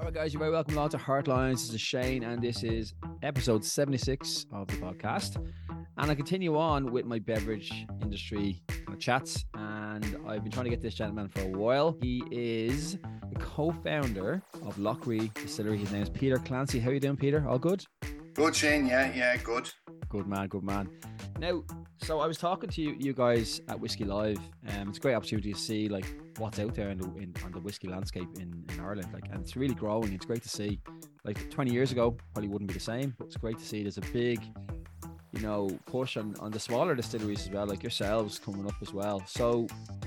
All right, guys, you're very welcome along to Hartelines. This is Shane, and this is episode 76 of the podcast. And I continue on with my beverage industry kind of chats. And I've been trying to get this gentleman for a while. He is the co founder of Lough Ree Distillery. His name is Peter Clancy. How are you doing, Peter? All good? Good, Shane. Yeah, yeah, good. Good man, good man. Now, so I was talking to you, you guys at Whiskey Live. Um, it's a great opportunity to see like what's out there in the in, on the whiskey landscape in, in Ireland. Like, and it's really growing. It's great to see. Like 20 years ago, probably wouldn't be the same, but it's great to see. There's a big, you know, push on on the smaller distilleries as well, like yourselves coming up as well. So,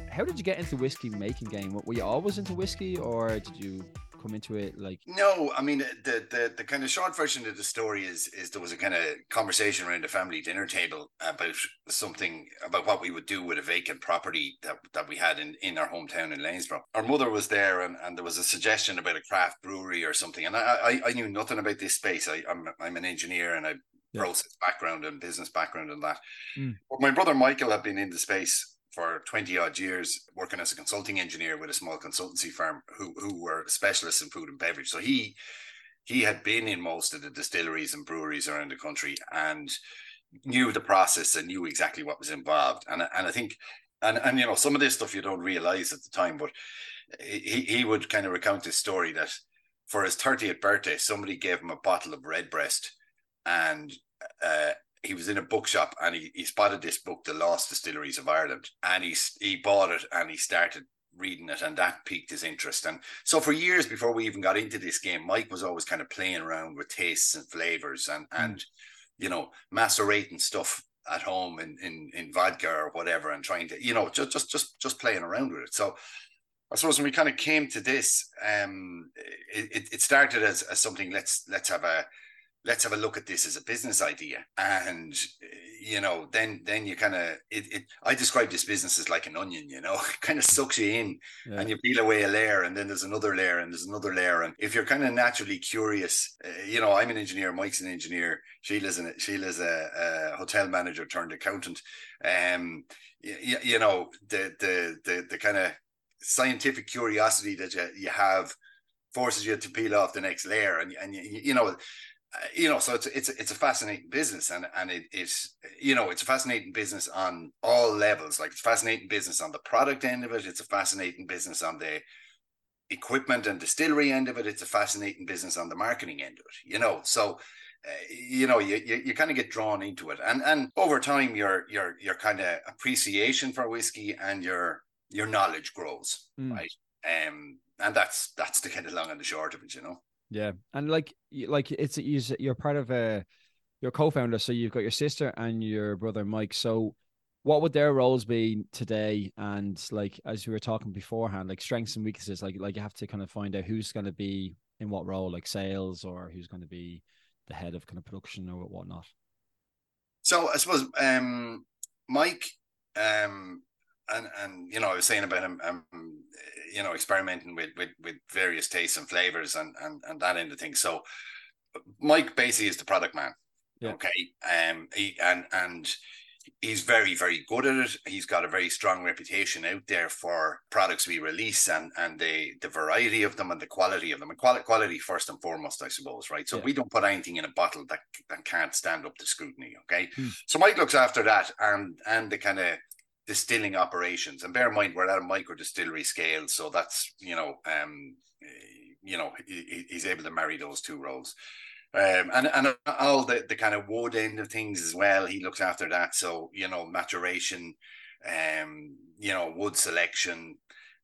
how did you get into whiskey making game? Were you always into whiskey, or did you come into it like no i mean the the the kind of short version of the story is is there was a kind of conversation around the family dinner table about something about what we would do with a vacant property that, that we had in in our hometown in Lanesborough our mother was there and, and there was a suggestion about a craft brewery or something and i i, I knew nothing about this space I, i'm i'm an engineer and i yeah. process background and business background and that mm. but my brother michael had been in the space for 20 odd years working as a consulting engineer with a small consultancy firm who, who were specialists in food and beverage. So he he had been in most of the distilleries and breweries around the country and knew the process and knew exactly what was involved. And and I think and and you know some of this stuff you don't realize at the time, but he he would kind of recount this story that for his 30th birthday, somebody gave him a bottle of Redbreast and uh, he was in a bookshop and he, he spotted this book, The Lost Distilleries of Ireland, and he he bought it and he started reading it and that piqued his interest. And so for years before we even got into this game, Mike was always kind of playing around with tastes and flavors and mm. and you know macerating stuff at home in, in in vodka or whatever and trying to you know just just just just playing around with it. So I suppose when we kind of came to this, um, it, it started as, as something. Let's let's have a let's have a look at this as a business idea. And you know then then you kind of it, it i describe this business as like an onion you know it kind of sucks you in yeah. and you peel away a layer and then there's another layer and there's another layer. And if you're kind of naturally curious uh, you know i'm an engineer mike's an engineer sheila's an sheila's a, a hotel manager turned accountant. Um you, you know the the the, the kind of scientific curiosity that you, you have forces you to peel off the next layer and and you, you know you know, so it's it's it's a fascinating business, and and it is you know it's a fascinating business on all levels. Like it's fascinating business on the product end of it. It's a fascinating business on the equipment and distillery end of it. It's a fascinating business on the marketing end of it. You know, so uh, you know you, you, you kind of get drawn into it, and and over time your your your kind of appreciation for whiskey and your your knowledge grows, mm. right? Um, and that's that's the kind of long and the short of it, you know. Yeah, and like like it's you're part of a your co-founder, so you've got your sister and your brother Mike. So, what would their roles be today? And like as we were talking beforehand, like strengths and weaknesses, like like you have to kind of find out who's going to be in what role, like sales, or who's going to be the head of kind of production or whatnot. So I suppose um, Mike um, and and you know I was saying about him, um, you know, experimenting with with with various tastes and flavors and and and that end of things. So Mike basically is the product man. Yeah. Okay, um, he, and and he's very very good at it. He's got a very strong reputation out there for products we release and and the the variety of them and the quality of them and quality quality first and foremost, I suppose, right? So yeah. we don't put anything in a bottle that that can't stand up to scrutiny. Okay, hmm. so Mike looks after that and and the kind of distilling operations. And bear in mind, we're at a micro distillery scale, so that's you know, um, you know, he, he's able to marry those two roles. Um, and and all the, the kind of wood end of things as well. He looks after that. So you know, maturation, um, you know, wood selection,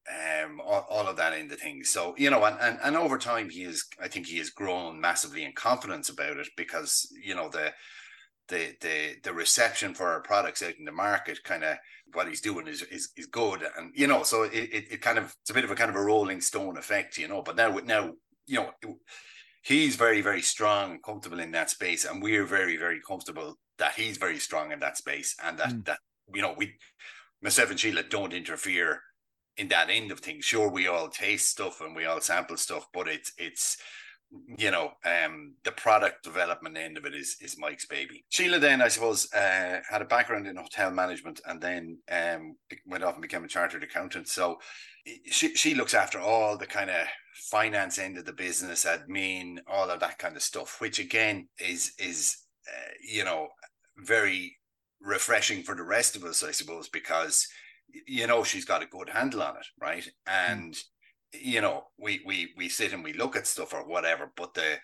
um, all, all of that of things. So you know, and, and and over time, he is. I think he has grown massively in confidence about it because you know the the the the reception for our products out in the market kind of what he's doing is, is is good. And you know so it, it, it kind of it's a bit of a kind of a rolling stone effect you know but now now you know he's very very strong and comfortable in that space. And we're very very comfortable that he's very strong in that space and that mm. that you know we myself and Sheila don't interfere in that end of things. Sure we all taste stuff and we all sample stuff but it's it's you know, um, the product development end of it is is Mike's baby. Sheila then, I suppose, uh, had a background in hotel management and then um, went off and became a chartered accountant. So she she looks after all the kind of finance end of the business, admin, all of that kind of stuff, which again is is uh, you know very refreshing for the rest of us, I suppose, because you know she's got a good handle on it, right? Hmm. And mm you know, we we we sit and we look at stuff or whatever, but the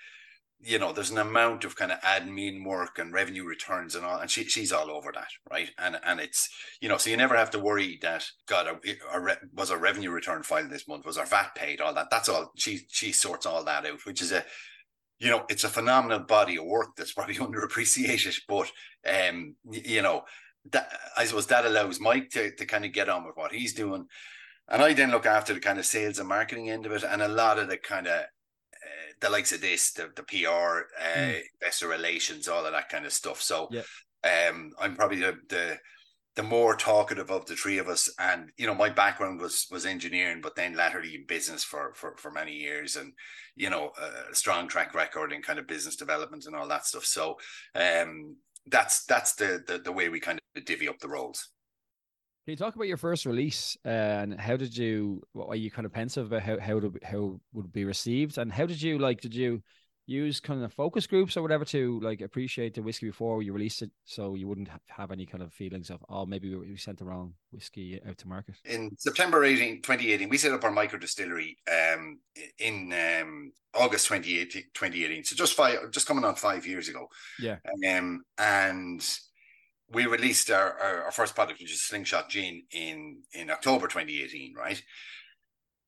you know, there's an amount of kind of admin work and revenue returns and all, and she, she's all over that, right? And and it's you know, so you never have to worry that God, a, was our revenue return filed this month, was our VAT paid, all that. That's all. She she sorts all that out, which is a you know, it's a phenomenal body of work that's probably underappreciated, but um, you know, that I suppose that allows Mike to to kind of get on with what he's doing. And I then look after the kind of sales and marketing end of it, and a lot of the kind of uh, the likes of this, the, the PR, uh, mm. investor relations, all of that kind of stuff. So, yeah. um, I'm probably the, the the more talkative of the three of us. And you know, my background was was engineering, but then latterly in business for for for many years, and you know, a strong track record in kind of business development and all that stuff. So, um, that's that's the the, the way we kind of divvy up the roles. Can you talk about your first release and how did you? What are you kind of pensive about how how to, how would be received and how did you like? Did you use kind of focus groups or whatever to like appreciate the whiskey before you released it, so you wouldn't have any kind of feelings of oh maybe we sent the wrong whiskey out to market? In September 18, 2018, we set up our micro distillery. Um, in um, August 2018, 2018, so just five, just coming on five years ago. Yeah. Um, and we released our, our, our, first product, which is Slingshot Gin, in in October 2018, right?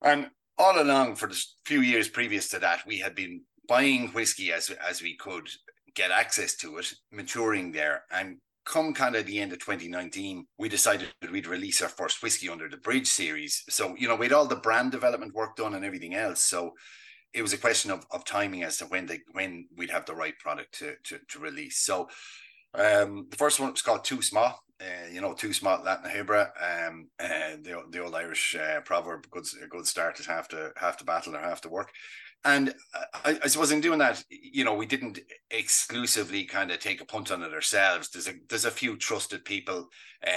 And all along for the few years previous to that, we had been buying whiskey as as we could get access to it, maturing there, and come kind of the end of 2019, we decided that we'd release our first whiskey under the Bridge series. So you know, we had all the brand development work done and everything else. So it was a question of, of timing as to when they when we'd have the right product to to, to release. So um, the first one was called Tús Maith. Uh, you know, too smart Latin Hebra. Um, uh, the the old Irish uh, proverb: "Good a good start is half the half the battle or half the work." And I, I, suppose in doing that, you know, we didn't exclusively kind of take a punt on it ourselves. There's a there's a few trusted people.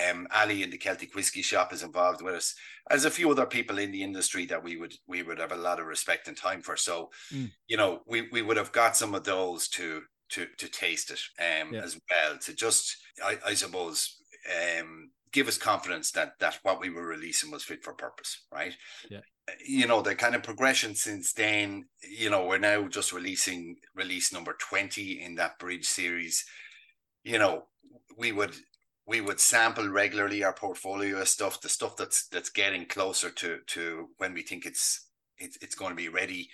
Um, Ali in the Celtic Whiskey Shop is involved with us. There's a few other people in the industry that we would we would have a lot of respect and time for. So, mm. you know, we we would have got some of those to to to taste it um, yeah. as well to just I, I suppose um, give us confidence that that what we were releasing was fit for purpose, right? Yeah. Uh, you know the kind of progression since then. You know we're now just releasing release number twenty in that bridge series. You know we would we would sample regularly our portfolio of stuff, the stuff that's that's getting closer to to when we think it's it's it's going to be ready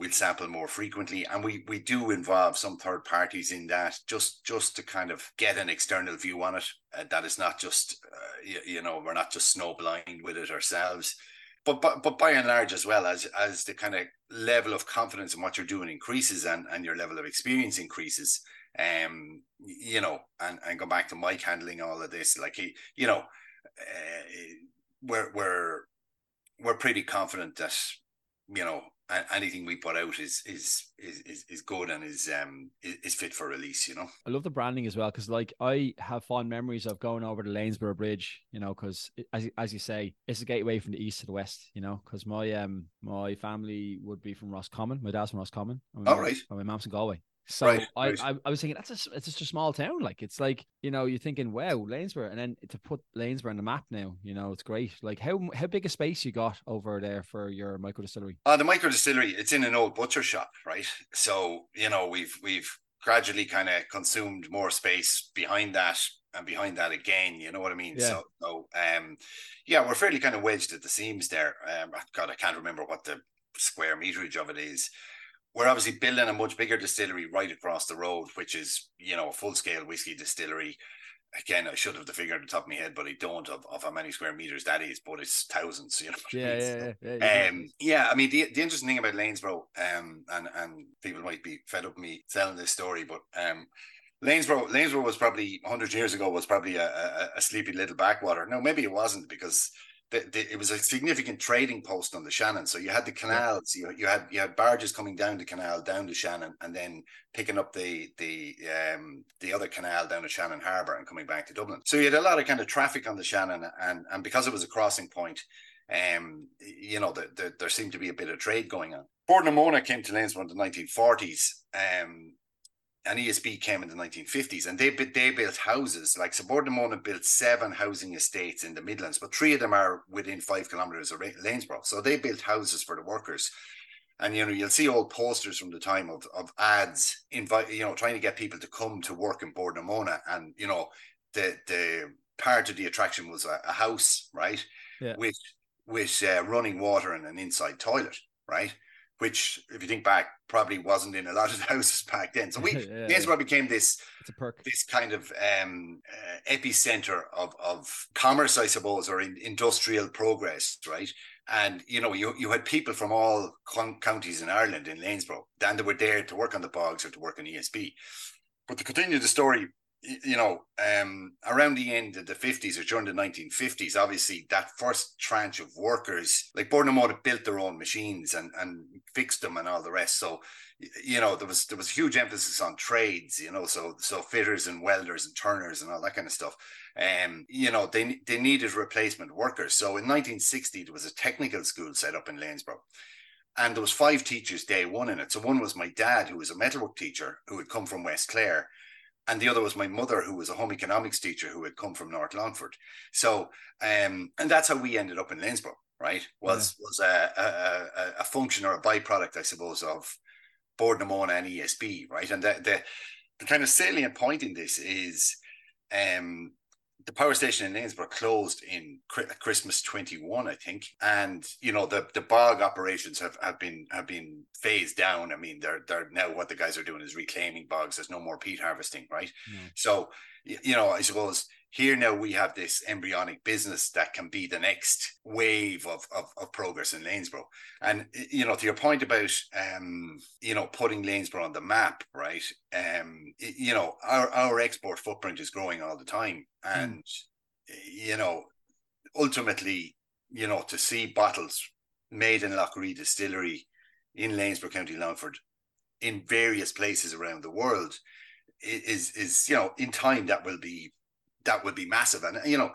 we'll sample more frequently and we we do involve some third parties in that just just to kind of get an external view on it uh, that is not just uh, you, you, know we're not just snow blind with it ourselves. But, but but by and large as well as as the kind of level of confidence in what you're doing increases and and your level of experience increases um you know and and go back to mike handling all of this like he you know uh, we're we're we're pretty confident that you know anything we put out is is is is good and is um is fit for release you know? I love the branding as well because like i have fond memories of going over the lanesborough bridge you know because as, as you say it's a gateway from the east to the west you know because my um my family would be from roscommon. My dad's from roscommon all right. and my mom's from galway so right, I, right. I, I was thinking that's a, it's just a small town. Like it's like you know you're thinking wow Lanesborough, and then to put Lanesborough on the map now, you know it's great. Like how how big a space you got over there for your micro distillery? Uh, the micro distillery it's in an old butcher shop, right? So you know we've we've gradually kind of consumed more space behind that and behind that again. You know what I mean? Yeah. So, so um, yeah, we're fairly kind of wedged at the seams there. Um, God, I can't remember what the square meterage of it is we're obviously building a much bigger distillery right across the road, which is, you know, a full scale whiskey distillery. Again, I should have the figure at the top of my head, but I don't of, of how many square meters that is, but it's thousands, you know. Yeah, yeah, yeah, yeah. Um, yeah, I mean, the, the interesting thing about Lanesborough, um, and, and people might be fed up with me telling this story, but um, Lanesborough, Lanesborough was probably 100 years ago was probably a, a, a sleepy little backwater. No, maybe it wasn't because the, the, it was a significant trading post on the Shannon. So you had the canals, you, you had you had barges coming down the canal down to Shannon, and then picking up the the um the other canal down to Shannon Harbour and coming back to Dublin. So you had a lot of kind of traffic on the Shannon, and and because it was a crossing point, um, you know, the, the, there seemed to be a bit of trade going on. Bord Mona came to Lanesborough in the 1940s. Um, and ESB came in the 1950s and they they built houses like so Mona built seven housing estates in the Midlands, but three of them are within five kilometres of Lanesborough. So they built houses for the workers. And you know, you'll see old posters from the time of, of ads invite, you know, trying to get people to come to work in Mona. And you know, the the part of the attraction was a, a house, right? Yeah. With with uh, running water and an inside toilet, right? Which, if you think back, probably wasn't in a lot of the houses back then. So we yeah, Lanesborough became this this kind of um, uh, epicenter of of commerce, I suppose, or in, industrial progress, right? And you know, you you had people from all counties in Ireland in Lanesborough, and they were there to work on the bogs or to work on ESB. But to continue the story, you know, um, around the end of the 50s or during the 1950s, obviously that first tranche of workers, like Bord na Móna built their own machines and, and fixed them and all the rest. So, you know, there was there was huge emphasis on trades, you know, so so fitters and welders and turners and all that kind of stuff. Um, you know, they they needed replacement workers. So in 1960, there was a technical school set up in Lanesborough and there was five teachers day one in it. So one was my dad, who was a metalwork teacher who had come from West Clare, and the other was my mother, who was a home economics teacher who had come from North Longford. So, um, and that's how we ended up in Lanesborough, right? Was yeah. was a, a, a function or a byproduct, I suppose, of Bord na Móna and ESB, right? And the, the the kind of salient point in this is um, the power station in Lanesborough closed in Christmas 21, I think. And, you know, the, the bog operations have, have been have been phased down. I mean, they're they're now what the guys are doing is reclaiming bogs. There's no more peat harvesting, right? Mm. So, you know, I suppose here now we have this embryonic business that can be the next wave of, of, of, progress in Lanesborough. And, you know, to your point about, um, you know, putting Lanesborough on the map, right? Um, you know, our, our export footprint is growing all the time. Hmm. And, mm. you know, ultimately, you know, to see bottles made in Lough Ree Distillery in Lanesborough, County Longford, in various places around the world is, is, you know, in time that will be that would be massive. And you know,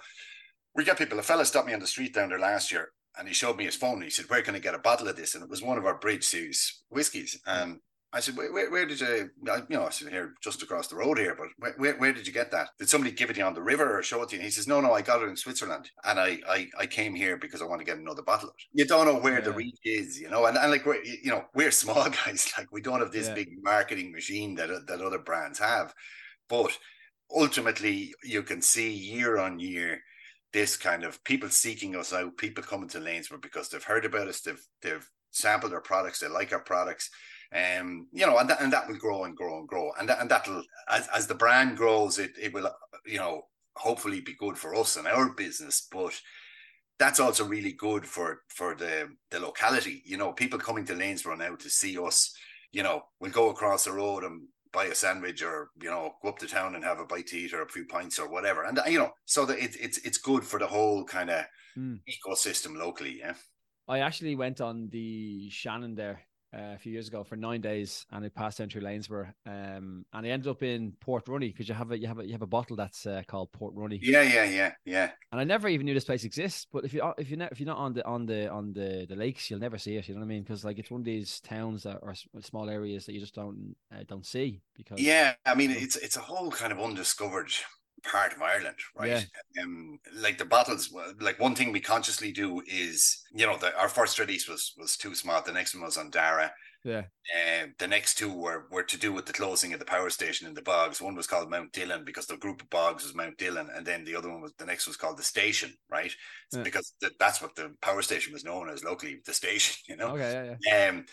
we get people. A fella stopped me on the street down there last year, and he showed me his phone. And he said, "Where can I get a bottle of this?" And it was one of our Bridge Series whiskies. Hmm. And I said, where, where, where, did you, you know, I said, here, just across the road here, but where, where, where, did you get that? Did somebody give it to you on the river or show it to you? And he says, no, no, I got it in Switzerland. And I, I, I came here because I want to get another bottle of it. You don't know where yeah. the reach is, you know, and, and like, we're, you know, we're small guys. Like we don't have this yeah. big marketing machine that, that other brands have. But ultimately you can see year on year this kind of people seeking us out, people coming to Lanesborough because they've heard about us, they've they've sampled our products, they like our products. Um, you know, and that and that will grow and grow and grow. And that and that'll as, as the brand grows, it it will, you know, hopefully be good for us and our business. But that's also really good for for the the locality. You know, people coming to Lanesborough now to see us, you know, will go across the road and buy a sandwich or you know go up to town and have a bite to eat or a few pints or whatever and you know so that it, it's it's good for the whole kind of mm. ecosystem locally yeah i actually went on the shannon there uh, a few years ago for nine days, and it passed down through Lanesborough, um, and I ended up in Portrunny because you have a you have a you have a bottle that's uh, called Portrunny. Yeah, yeah, yeah, yeah. And I never even knew this place exists. But if you if you if you're not on the on the on the the lakes, you'll never see it. You know what I mean? Because like it's one of these towns that are small areas that you just don't uh, don't see. Because yeah, I mean it's it's a whole kind of undiscovered part of Ireland, right? Yeah. Um, like the battles, like one thing we consciously do is, you know, the, our first release was was Tús Maith. The next one was on Dara. Yeah. Uh, the next two were were to do with the closing of the power station in the bogs. One was called Mount Dillon because the group of bogs was Mount Dillon, and then the other one was the next was called the station, right? Yeah. Because th- that's what the power station was known as locally, the station. You know. Okay. Yeah. yeah. Um,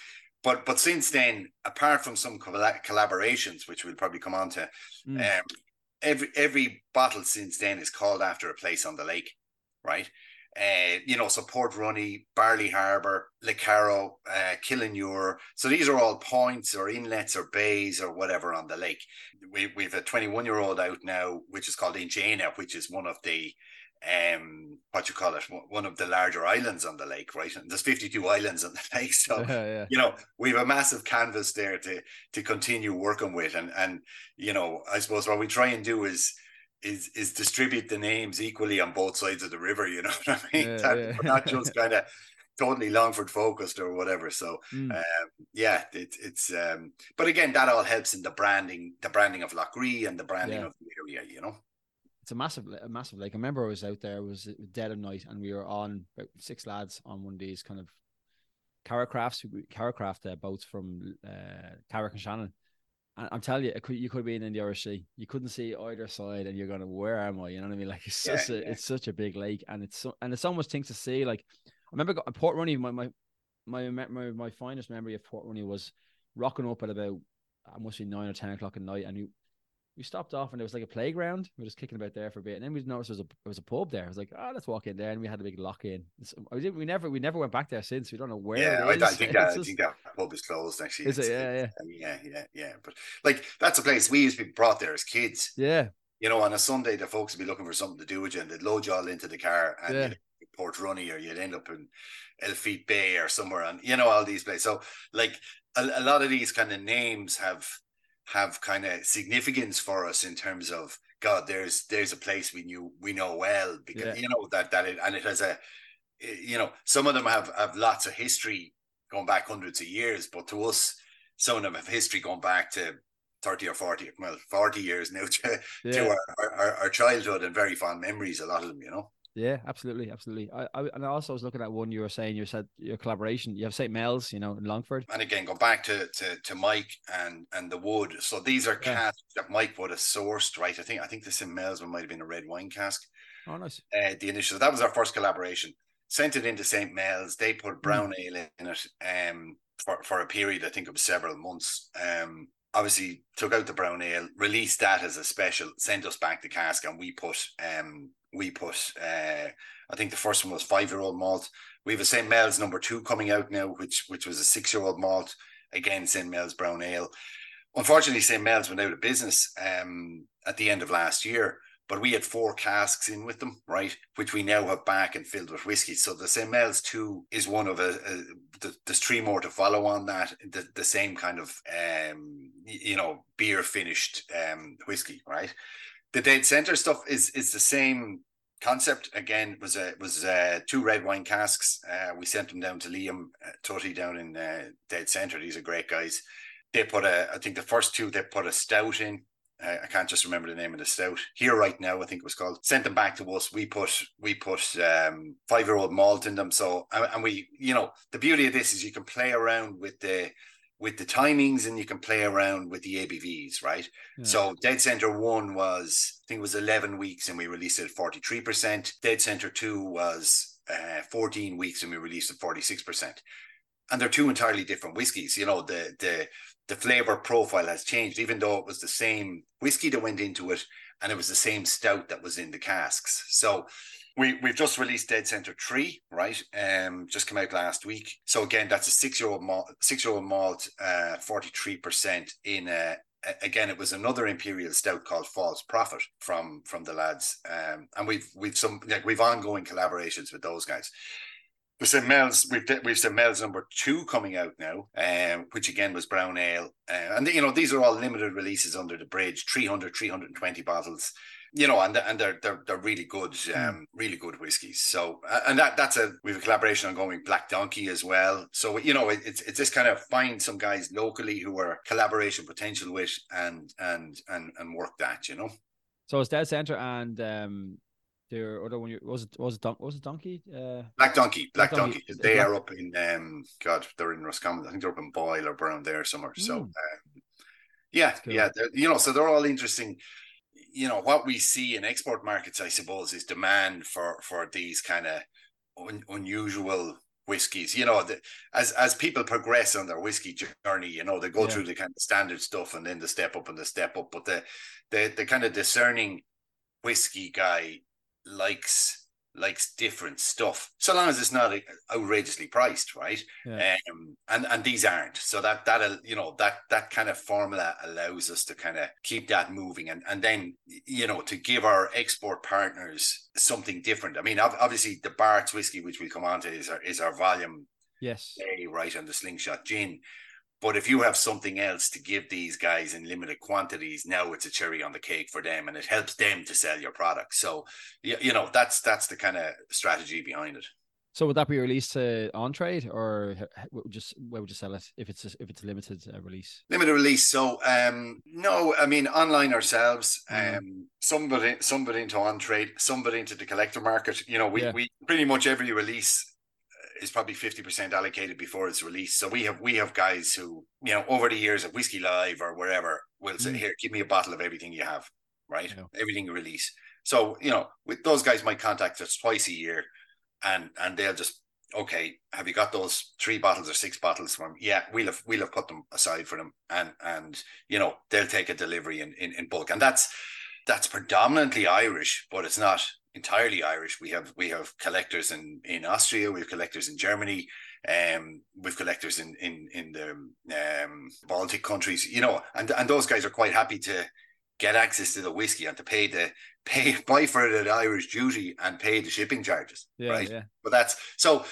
but but since then, apart from some collaborations, which we'll probably come on to, mm. um, every every bottle since then is called after a place on the lake, right? Uh, you know, so Portrunny, Barley Harbour, Lecarrow, uh, Killinure. So these are all points or inlets or bays or whatever on the lake. We, we have a 21 year old out now, which is called Inchenagh, which is one of the um what you call it one of the larger islands on the lake right and there's 52 islands on the lake so Yeah, you know we have a massive canvas there to to continue working with and and you know i suppose what we try and do is is is distribute the names equally on both sides of the river you know what i mean Yeah, That yeah. not just kind of totally longford focused or whatever so Mm. um, yeah, it, it's um, but again, that all helps in the branding, the branding of Lough Ree and the branding Yeah. of the area. You know, a massive, a massive lake. I remember I was out there. It was dead of night, and we were on about six lads on one of these kind of Carrickcrafts, Carrickcraft uh, boats from uh, Carrick-on-Shannon. And I'm telling you, it could, you could have been in the Irish Sea. You couldn't see either side, and you're going, "Where am I?" You know what I mean? Like it's Yeah, such a, yeah. it's such a big lake, and it's so, and it's almost things to see. Like I remember go- Port Runny. My my my my my finest memory of Port Runny was rocking up at about I must be nine or ten o'clock at night, and you we stopped off and there was like a playground. We were just kicking about there for a bit, and then we noticed there was a there was a pub there. I was like, oh, let's walk in there, and we had a big lock in. I didn't, we never we never went back there since. We don't know where. yeah, I, I think that It's I think that pub is closed actually. Is it? It's- Yeah, yeah, yeah, yeah. But like that's a place we used to be brought there as kids. yeah, You know, on a Sunday, the folks would be looking for something to do with you, and they'd load you all into the car, and Yeah. Port Runny, or you'd end up in Elfeet Bay or somewhere, and you know all these places. So, like a, a lot of these kind of names have have kind of significance for us in terms of God. There's there's a place we knew we know well because Yeah. you know that that it and it has a eh, you know some of them have have lots of history going back hundreds of years, but to us, some of them have history going back to. 30 or 40 well 40 years now to, yeah. to our, our, our childhood and very fond memories a lot of them you know Yeah, absolutely, absolutely. I, I and also I also was looking at one you were saying you said your collaboration. You have St. Mel's, you know, in Longford. and again go back to to, to mike and and the wood so these are Yeah. casks that mike would have sourced right i think i think the St. mel's one might have been a red wine cask Oh, nice. uh, the initial that was our first collaboration sent it into st mel's they put brown ale in it um for, for a period i think of several months um obviously took out the brown ale released that as a special sent us back the cask and we put um we put uh i think the first one was five year old malt we have a st mel's number two coming out now which which was a six year old malt again st mel's brown ale unfortunately st mel's went out of business um at the end of last year but we had four casks in with them, right? Which we now have back and filled with whiskey. So the St. Mel's 2 is one of a, a th- there's three more to follow on that. The, the same kind of, um, you know, beer finished um, whiskey, right? The Dead Center stuff is is the same concept. Again, was a was uh, two red wine casks. Uh, we sent them down to Liam uh, down in uh, Dead Center. These are great guys. They put a, I think the first two they put a stout in. I I can't just remember the name of the stout. Here right now, I think it was called. Sent them back to us. We put we put um, five year old malt in them. So and, and we, you know, the beauty of this is you can play around with the with the timings and you can play around with the ABVs, right? Yeah. So Dead Center one was I think it was eleven weeks and we released it at forty three percent. Dead Center two was uh, fourteen weeks and we released at forty six percent. And they're two entirely different whiskies. You know the the the flavor profile has changed, even though it was the same whiskey that went into it, and it was the same stout that was in the casks. So we we've just released Dead Center Three, right? Um, just came out last week. So again, that's a six year old malt, six year old malt, uh, forty three percent in a. a- Again, it was another imperial stout called False Prophet from from the lads, um, and we've we've some like we've ongoing collaborations with those guys. We St. Mel's. We've we've St. Mel's number two coming out now, um, which again was brown ale, uh, and you know these are all limited releases under the bridge, 300, 320 bottles, you know, and and they're they're they're really good, um, really good whiskies. So and that that's a we have a collaboration ongoing with Black Donkey as well. So you know it, it's it's this kind of find some guys locally who are collaboration potential with and and and and work that, you know. So it's Dead Center and um, their other one was it was it Don, was it Donkey? Uh, Black Donkey, Black, Black Donkey. Donkey. They Black- are up in um God, they're in Roscommon. I think they're up in Boyle or around there somewhere. So Mm. um, yeah, cool. yeah, you know, so they're all interesting. You know, what we see in export markets, I suppose, is demand for for these kind of un, unusual whiskies. You know, the, as as people progress on their whiskey journey, you know, they go Yeah. through the kind of standard stuff and then the step up and the step up. But the the the kind of discerning whiskey guy likes likes different stuff, so long as it's not outrageously priced, right? Yeah. Um, and and these aren't. So that that you know that that kind of formula allows us to kind of keep that moving, and and then you know to give our export partners something different. I mean, obviously the Bart's whiskey, which we come on to, is our is our volume. Yes. A right on the slingshot gin. But if you have something else to give these guys in limited quantities, now it's a cherry on the cake for them, and it helps them to sell your product. So, you, you know, that's that's the kind of strategy behind it. So would that be released to on trade, or just where would you sell it if it's a, if it's a limited uh, release? Limited release. So um, no, I mean online ourselves. Mm. Um, some but some but into on trade, some but into the collector market. You know, we yeah. we pretty much every release is probably 50% allocated before it's released. So we have we have guys who, you know, over the years of Whiskey Live or wherever will say, mm. here, give me a bottle of everything you have, right? Yeah. Everything you release. So, you know, with those guys might contact us twice a year and and they'll just okay, have you got those three bottles or six bottles from? Yeah, we'll have we'll have put them aside for them, and and you know they'll take a delivery in in, in bulk, and that's that's predominantly Irish, but it's not entirely Irish. We have we have collectors in in Austria, we have collectors in Germany, um, we've collectors in in in the um, Baltic countries, you know, and and those guys are quite happy to get access to the whiskey and to pay the pay buy for it at Irish duty and pay the shipping charges, yeah, right? Yeah. But that's so.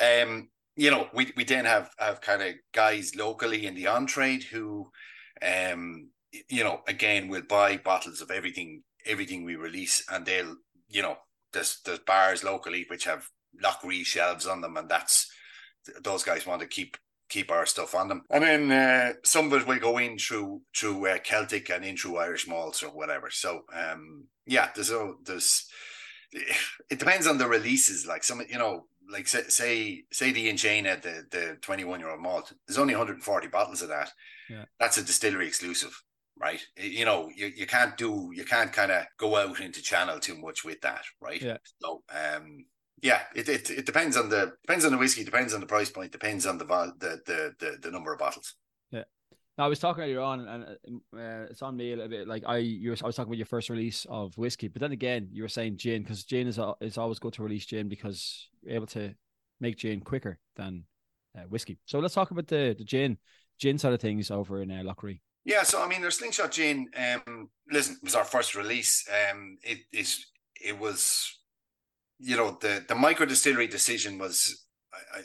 Um, you know, we we then have have kind of guys locally in the on trade who, um, you know, again will buy bottles of everything everything we release, and they'll you know, there's there's bars locally which have Lough Ree's shelves on them, and that's those guys want to keep keep our stuff on them. And then uh, some of it will go in through through uh, Celtic and in through Irish malts or whatever. So um, yeah, there's a, there's it depends on the releases. Like some, you know, like say say, say the Inchenagh, the the 21 year old malt. There's only 140 bottles of that. Yeah. That's a distillery exclusive right? You know, you, you can't do you can't kind of go out into channel too much with that, right? Yeah. So um yeah, it, it it depends on the depends on the whiskey, depends on the price point, depends on the the the the, the number of bottles. Yeah. Now, I was talking earlier on, and uh, it's on me a little bit. Like I, you were, I was talking about your first release of whiskey, but then again, you were saying gin because gin is is always good to release gin because you're able to make gin quicker than uh, whiskey. So let's talk about the the gin gin side of things over in uh, Lough Ree. Yeah, so I mean, there's Slingshot Gin. Um, listen, it was our first release. Um, it is it was, you know, the the micro distillery decision was, I, I,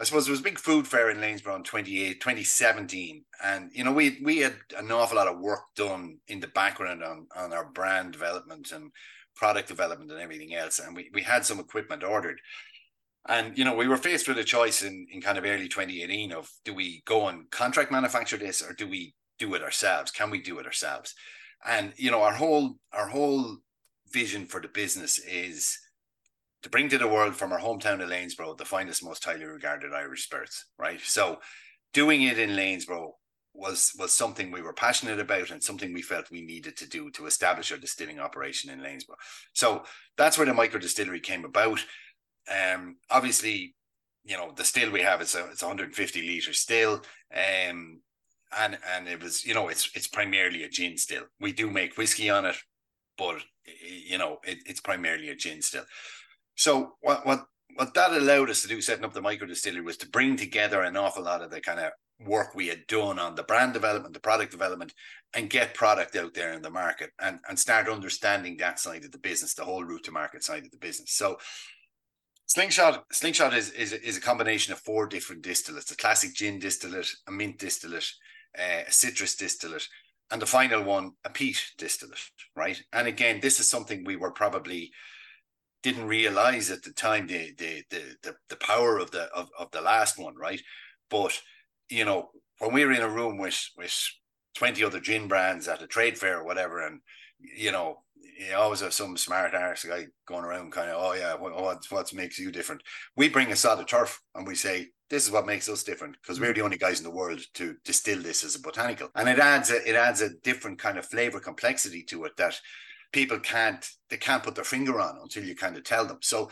I suppose, it was a big food fair in Lanesborough in 28, 2017, and you know, we we had an awful lot of work done in the background on on our brand development and product development and everything else, and we we had some equipment ordered. And you know, we were faced with a choice in, in kind of early 2018 of do we go and contract manufacture this or do we do it ourselves? Can we do it ourselves? And you know, our whole our whole vision for the business is to bring to the world from our hometown of Lanesborough the finest, most highly regarded Irish spirits, right? So doing it in Lanesborough was was something we were passionate about and something we felt we needed to do to establish our distilling operation in Lanesborough. So that's where the micro distillery came about. Um, obviously, you know, the still we have it's a it's 150 liter still. Um, and and it was you know it's it's primarily a gin still. We do make whiskey on it, but you know it, it's primarily a gin still. So what what what that allowed us to do setting up the micro distillery was to bring together an awful lot of the kind of work we had done on the brand development, the product development, and get product out there in the market and, and start understanding that side of the business, the whole route to market side of the business. So Slingshot Slingshot is, is, is a combination of four different distillates: a classic gin distillate, a mint distillate, uh, a citrus distillate, and the final one, a peat distillate, right? And again, this is something we were probably didn't realize at the time the the the the, the power of the of, of the last one, right? But you know, when we were in a room with with 20 other gin brands at a trade fair or whatever, and you know, you always have some smart arse guy going around kind of, oh yeah, what what makes you different? We bring a sod of turf and we say, this is what makes us different because we're the only guys in the world to distill this as a botanical, and it adds a, it adds a different kind of flavor complexity to it that people can't they can't put their finger on until you kind of tell them. So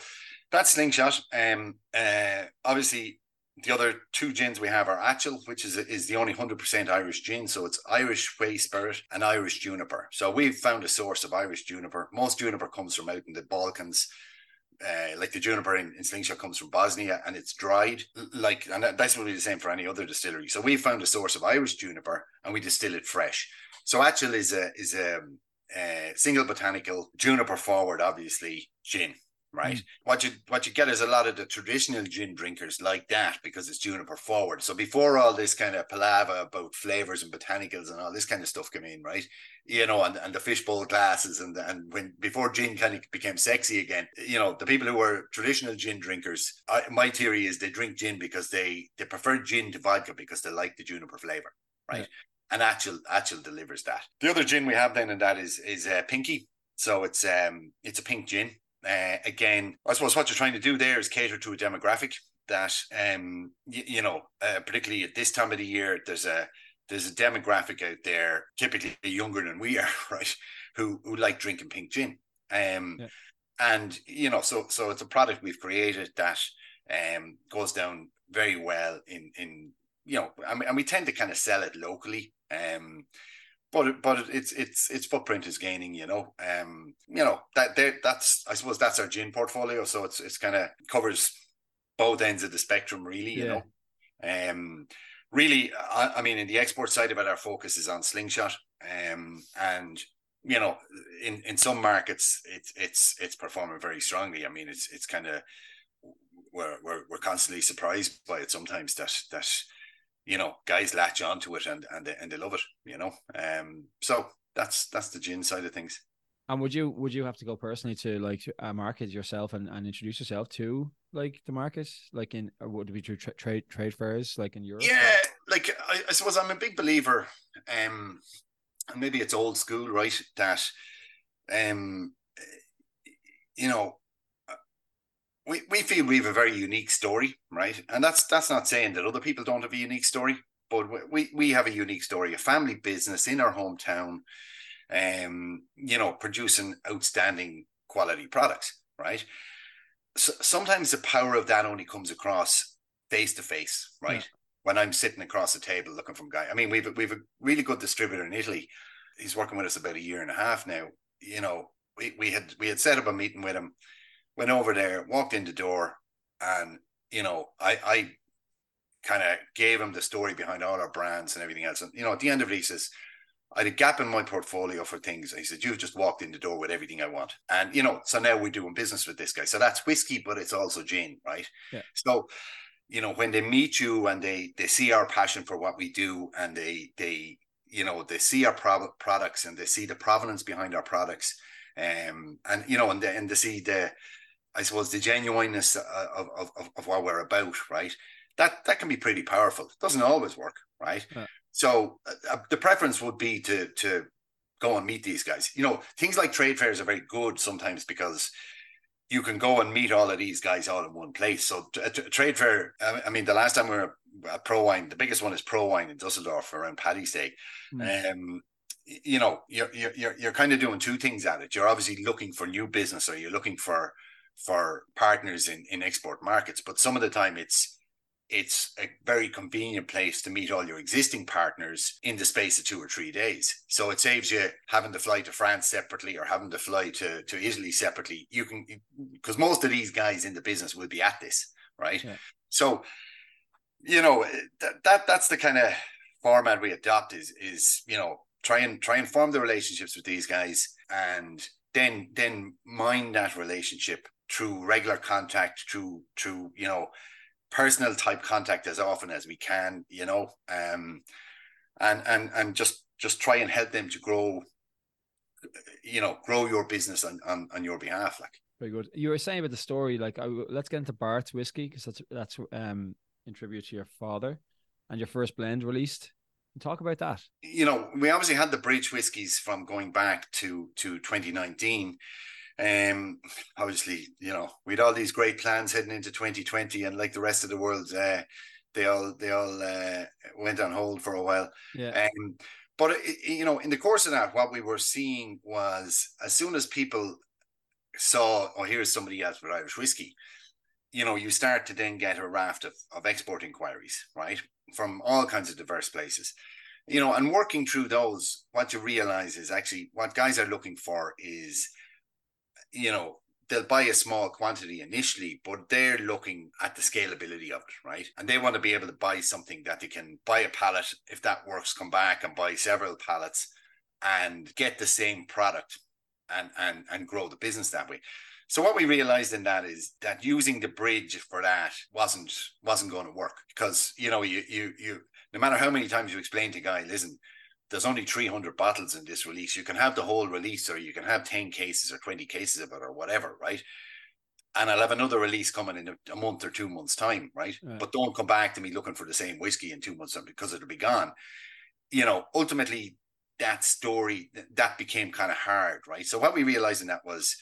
that's slingshot. Um, uh, obviously the other two gins we have are Achill, which is is the only hundred percent Irish gin. So it's Irish whey spirit and Irish juniper. So we've found a source of Irish juniper. Most juniper comes from out in the Balkans uh, like the juniper in, in, Slingshot comes from Bosnia and it's dried, like, and that's be the same for any other distillery. So we found a source of Irish juniper and we distill it fresh. So Achill is a is a, a single botanical juniper forward, obviously gin right? Mm. What you what you get is a lot of the traditional gin drinkers like that because it's juniper forward. So before all this kind of palaver about flavors and botanicals and all this kind of stuff came in, right? You know, and, and the fishbowl glasses and and when before gin kind of became sexy again, you know, the people who were traditional gin drinkers, I, my theory is they drink gin because they they prefer gin to vodka because they like the juniper flavor, right? And Achill Achill delivers that. The other gin we have then and that is is uh, Pinky. So it's um it's a pink gin uh, again, I suppose what you're trying to do there is cater to a demographic that, um, you, you know, uh, particularly at this time of the year, there's a there's a demographic out there, typically younger than we are, right, who who like drinking pink gin. Um, yeah. and you know, so so it's a product we've created that um goes down very well in in you know, and, and we tend to kind of sell it locally. Um, but but its its its footprint is gaining. You know, um, you know that that's I suppose that's our gin portfolio. So it's it's kind of covers both ends of the spectrum, really. You yeah. know, um, really, I, I, mean, in the export side of it, our focus is on slingshot, um, and you know, in in some markets, it's it's it's performing very strongly. I mean, it's it's kind of we're, we're we're constantly surprised by it sometimes that that you know, guys latch onto it and and they, and they love it, you know. Um, so that's that's the gin side of things. And would you would you have to go personally to like uh, market yourself and, and introduce yourself to like the market, like in would it be through tra- trade trade fairs like in Europe? Yeah, or? like I, I, suppose I'm a big believer. Um, and maybe it's old school, right? That, um, you know, we, we feel we have a very unique story, right? And that's that's not saying that other people don't have a unique story, but we we have a unique story, a family business in our hometown, um, you know, producing outstanding quality products, right? So sometimes the power of that only comes across face to face, right? Yeah. When I'm sitting across the table looking from guy, I mean, we've we've a really good distributor in Italy. He's working with us about a year and a half now. You know, we, we had we had set up a meeting with him went over there, walked in the door, and you know, I I kind of gave him the story behind all our brands and everything else. And you know, at the end of it, he says, I had a gap in my portfolio for things. He said, You've just walked in the door with everything I want. And, you know, so now we're doing business with this guy. So that's whiskey, but it's also gin, right? Yeah. So, you know, when they meet you and they they see our passion for what we do and they they you know they see our pro- products and they see the provenance behind our products um and you know and they, and they see the I suppose the genuineness uh, of, of, of what we're about, right? That that can be pretty powerful. It doesn't always work, right? Yeah. So uh, uh, the preference would be to to go and meet these guys. You know, things like trade fairs are very good sometimes because you can go and meet all of these guys all in one place. So trade fair, I mean, the last time we were at ProWein, the biggest one is ProWein in Dusseldorf around Paddy's Day. Mm. Um, you know, you're, you're, you're kind of doing two things at it. You're obviously looking for new business or you're looking for for partners in, in export markets. But some of the time it's it's a very convenient place to meet all your existing partners in the space of two or three days. So it saves you having to fly to France separately or having to fly to, to Italy separately. You can because most of these guys in the business will be at this, right? Yeah. So you know that, that that's the kind of format we adopt is is you know try and try and form the relationships with these guys and then then mind that relationship through regular contact, through through you know personal type contact as often as we can, you know, um, and and and just just try and help them to grow, you know, grow your business on on, on your behalf, like. Very good. You were saying about the story, like I, let's get into Bart's whiskey because that's that's um in tribute to your father, and your first blend released. Talk about that. You know, we obviously had the bridge whiskies from going back to to 2019 um, obviously, you know, we had all these great plans heading into 2020, and like the rest of the world, uh, they all they all uh, went on hold for a while. Yeah. Um, but it, you know, in the course of that, what we were seeing was as soon as people saw, oh, here's somebody else with Irish whiskey, you know, you start to then get a raft of, of export inquiries, right, from all kinds of diverse places. You know, and working through those, what you realize is actually what guys are looking for is you know, they'll buy a small quantity initially, but they're looking at the scalability of it, right? And they want to be able to buy something that they can buy a pallet. If that works, come back and buy several pallets and get the same product and and and grow the business that way. So what we realized in that is that using the bridge for that wasn't wasn't going to work because you know you you you no matter how many times you explain to guy, listen, there's only 300 bottles in this release. You can have the whole release, or you can have 10 cases or 20 cases of it, or whatever, right? And I'll have another release coming in a, month or two months' time, right? right? But don't come back to me looking for the same whiskey in two months because it'll be gone. You know, ultimately, that story that became kind of hard, right? So what we realized in that was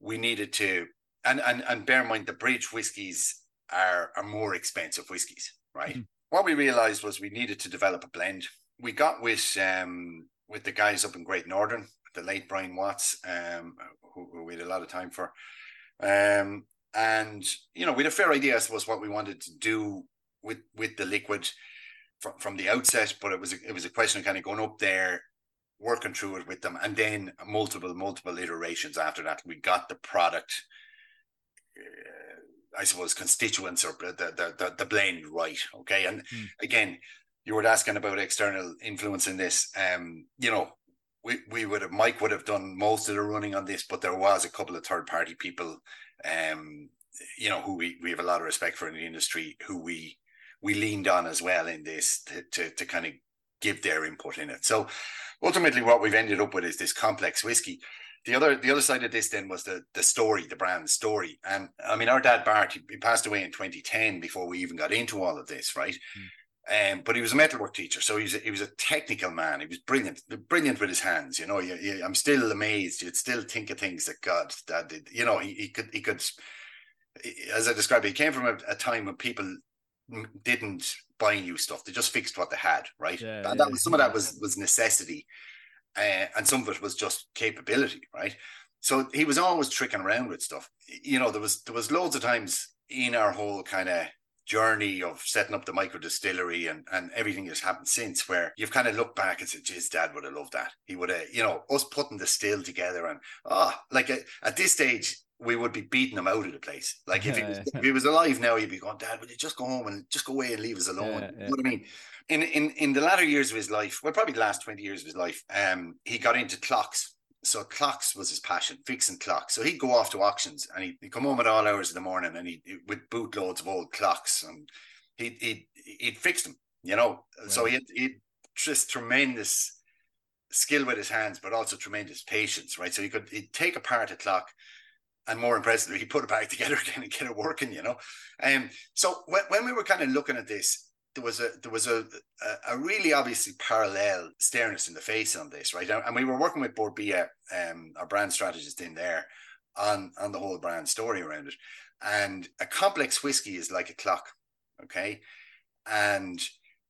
we needed to, and and and bear in mind the bridge whiskies are are more expensive whiskies, right? Mm-hmm. What we realized was we needed to develop a blend we got with um with the guys up in Great Northern, the late Brian Watts, um, who, who we had a lot of time for. Um, and you know, we had a fair idea, I suppose, what we wanted to do with with the liquid from, from the outset, but it was a, it was a question of kind of going up there, working through it with them, and then multiple multiple iterations after that. We got the product. Uh, I suppose constituents or the the the, the blend right, okay. And mm. again, you were asking about external influence in this. Um, you know, we, we would have Mike would have done most of the running on this, but there was a couple of third party people, um, you know, who we, we have a lot of respect for in the industry, who we we leaned on as well in this to to, to kind of give their input in it. So ultimately, what we've ended up with is this complex whiskey. The other the other side of this then was the the story, the brand story. And I mean, our dad Bart, he, passed away in 2010 before we even got into all of this, right? Mm. Um, but he was a metalwork teacher, so he was a, he was a technical man. He was brilliant, brilliant with his hands. You know, you, you, I'm still amazed. You'd still think of things that God that did. You know, he, he could he could, as I described, he came from a, a time when people didn't buy new stuff; they just fixed what they had, right? Yeah, and yeah, that was some of that was was necessity, uh, and some of it was just capability, right? So he was always tricking around with stuff. You know, there was there was loads of times in our whole kind of journey of setting up the micro distillery and, and everything that's happened since where you've kind of looked back and said, his dad would have loved that. He would have, you know, us putting the still together and, oh, like at, at this stage, we would be beating him out of the place. Like if, he was, if he was alive now, he'd be going, Dad, would you just go home and just go away and leave us alone? Yeah, yeah. You know what I mean? In, in in the latter years of his life, well, probably the last 20 years of his life, um, he got into clocks so clocks was his passion, fixing clocks. So he'd go off to auctions and he'd, he'd come home at all hours of the morning and he with bootloads of old clocks and he'd he'd, he'd fix them, you know. Right. So he he'd just tremendous skill with his hands, but also tremendous patience, right? So he could he'd take apart a clock and more impressively, he put it back together again and get it working, you know. Um, so when, when we were kind of looking at this, there was a there was a, a, really obviously parallel staring us in the face on this, right? And, we were working with Bord Bia, um, our brand strategist in there, on on the whole brand story around it. And a complex whiskey is like a clock, okay? And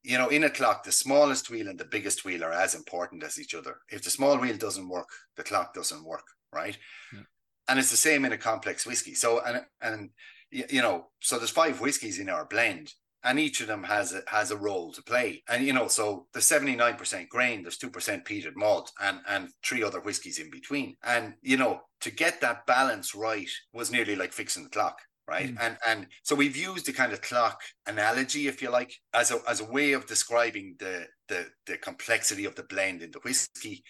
you know, in a clock, the smallest wheel and the biggest wheel are as important as each other. If the small wheel doesn't work, the clock doesn't work, right? Yeah. And it's the same in a complex whiskey. So and and you know, so there's five whiskeys in our blend, and each of them has a, has a role to play. And you know, so the seventy nine percent grain, there's two percent peated malt, and and three other whiskies in between. And you know, to get that balance right was nearly like fixing the clock. Right. Mm. And and so we've used the kind of clock analogy, if you like, as a as a way of describing the the the complexity of the blend in the whiskey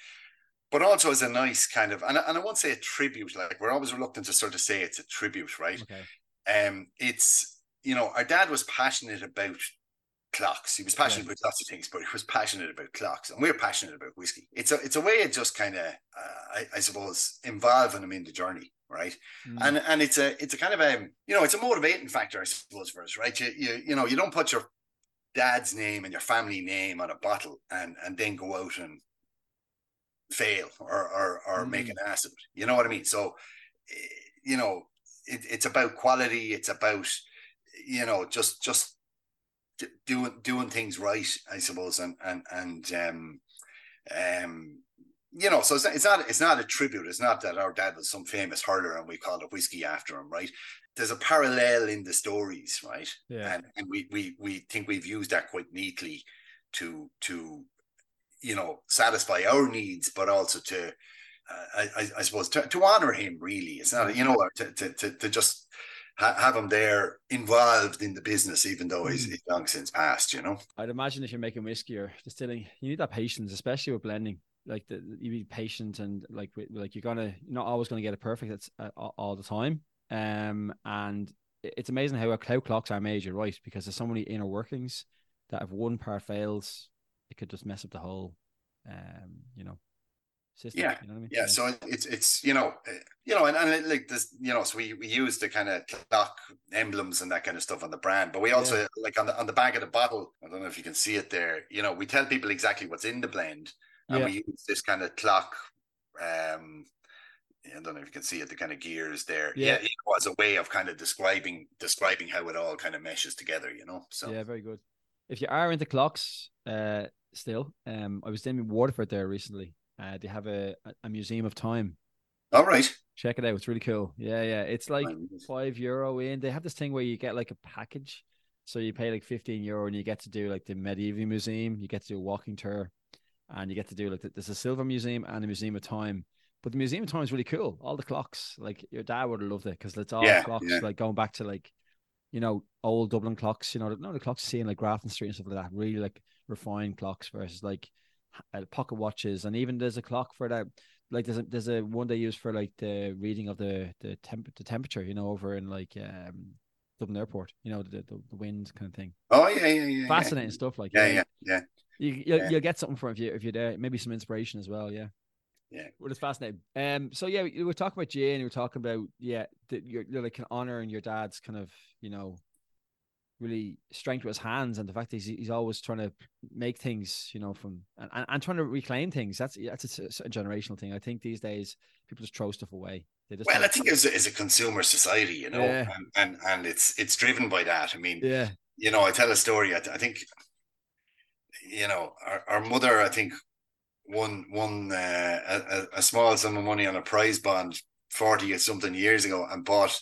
but also as a nice kind of, and I, and I won't say a tribute, like we're always reluctant to sort of say it's a tribute, right? Okay. Um, it's you know, our dad was passionate about clocks. He was passionate yeah. about lots of things, but he was passionate about clocks, and we're passionate about whiskey. It's a it's a way of just kind of, uh, I, I, suppose, involving him in the journey, right? Mm. And and it's a it's a kind of a you know it's a motivating factor, I suppose, for us, right? You you you know you don't put your dad's name and your family name on a bottle and and then go out and fail or or, or mm. make an ass of it. You know what I mean? So, eh, you know, it, it's about quality. It's about you know, just just doing doing things right, I suppose, and and and um, um, you know, so it's not, it's not it's not a tribute. It's not that our dad was some famous hurler and we called it whiskey after him, right? There's a parallel in the stories, right? Yeah. And, and we we we think we've used that quite neatly to to you know satisfy our needs, but also to I, I, I suppose to, to honor him really. It's not you know to to to, to just ha- have him there involved in the business, even though he's, Mm. he's long since passed. You know. I'd imagine if you're making whiskey or distilling, you need that patience, especially with blending. Like the, you be patient and like like you're gonna you're not always gonna get it perfect. It's uh, all- all the time. Um, and it's amazing how how clocks are made. You're right because there's so many inner workings that if one part fails, it could just mess up the whole, um, you know, system. Yeah, you know I mean? Yeah, so it's it's you know you know and, and like this you know so we we use the kind of clock emblems and that kind of stuff on the brand, but we also like on the on the back of the bottle. I don't know if you can see it there. You know, we tell people exactly what's in the blend, and Yeah. we use this kind of clock. Um, I don't know if you can see it, the kind of gears there. Yeah. Yeah, it was a way of kind of describing describing how it all kind of meshes together. You know, so Yeah, very good. If you are into clocks, uh, still, um, I was in Waterford there recently. Uh, they have a a museum of time. all right. Check it out. It's really cool. Yeah, yeah. It's like five euro in. They have this thing where you get like a package. So you pay like 15 euro and you get to do like the medieval museum, you get to do a walking tour, and you get to do like the, there's a silver museum and a museum of time. But the museum of time is really cool. All the clocks, like your dad would have loved it because it's all Yeah, clocks, yeah. like going back to like, you know, old Dublin clocks, you know, no, the clocks you see in like Grafton Street and stuff like that, really like refined clocks versus like uh, pocket watches. And even there's a clock for that like there's a there's a one they use for like the reading of the the temp the temperature, you know, over in like um Dublin Airport, you know, the the, the wind kind of thing. Oh yeah, yeah, yeah. yeah. Fascinating stuff, like Yeah, yeah, yeah. You you'll, Yeah. you'll get something from if you if you're there, maybe some inspiration as well. Yeah, Yeah. Well, it's fascinating. Um, so yeah, we were talking about Jane. We were talking about yeah, that you're, you're like honoring your dad's kind of you know really strength with his hands and the fact that he's, he's always trying to make things you know from and, and, trying to reclaim things that's that's a, a generational thing i think these days people just throw stuff away they just Well, I think it's a, it's a consumer society, you know, Yeah. and, and and it's it's driven by that. I mean, yeah you know, I tell a story. I, I think, you know, our, our mother, I think, won won uh, a, a- a small sum of money on a prize bond forty or something years ago, and bought.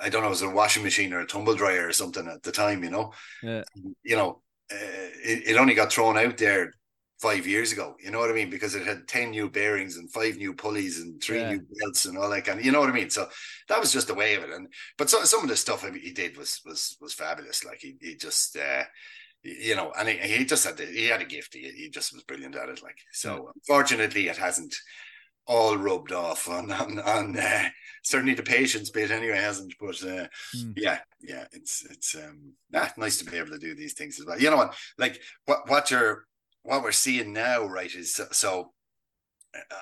I don't know, it was a washing machine or a tumble dryer or something at the time, you know. Yeah. You know, uh, it, it only got thrown out there five years ago. You know what I mean? Because it had ten new bearings and five new pulleys and three Yeah. new belts and all that kind. Of, you know what I mean? So that was just the way of it. And but so, some of the stuff he did was was was fabulous. Like he he just. uh you know, and he, he just had the, he had a gift. He, he just was brilliant at it. Like so, unfortunately, it hasn't all rubbed off on on, on uh, certainly the patience bit anyway hasn't. But uh, Mm. yeah, yeah, it's it's um ah, nice to be able to do these things as well. You know what? Like what what you're what we're seeing now, right? Is so- so.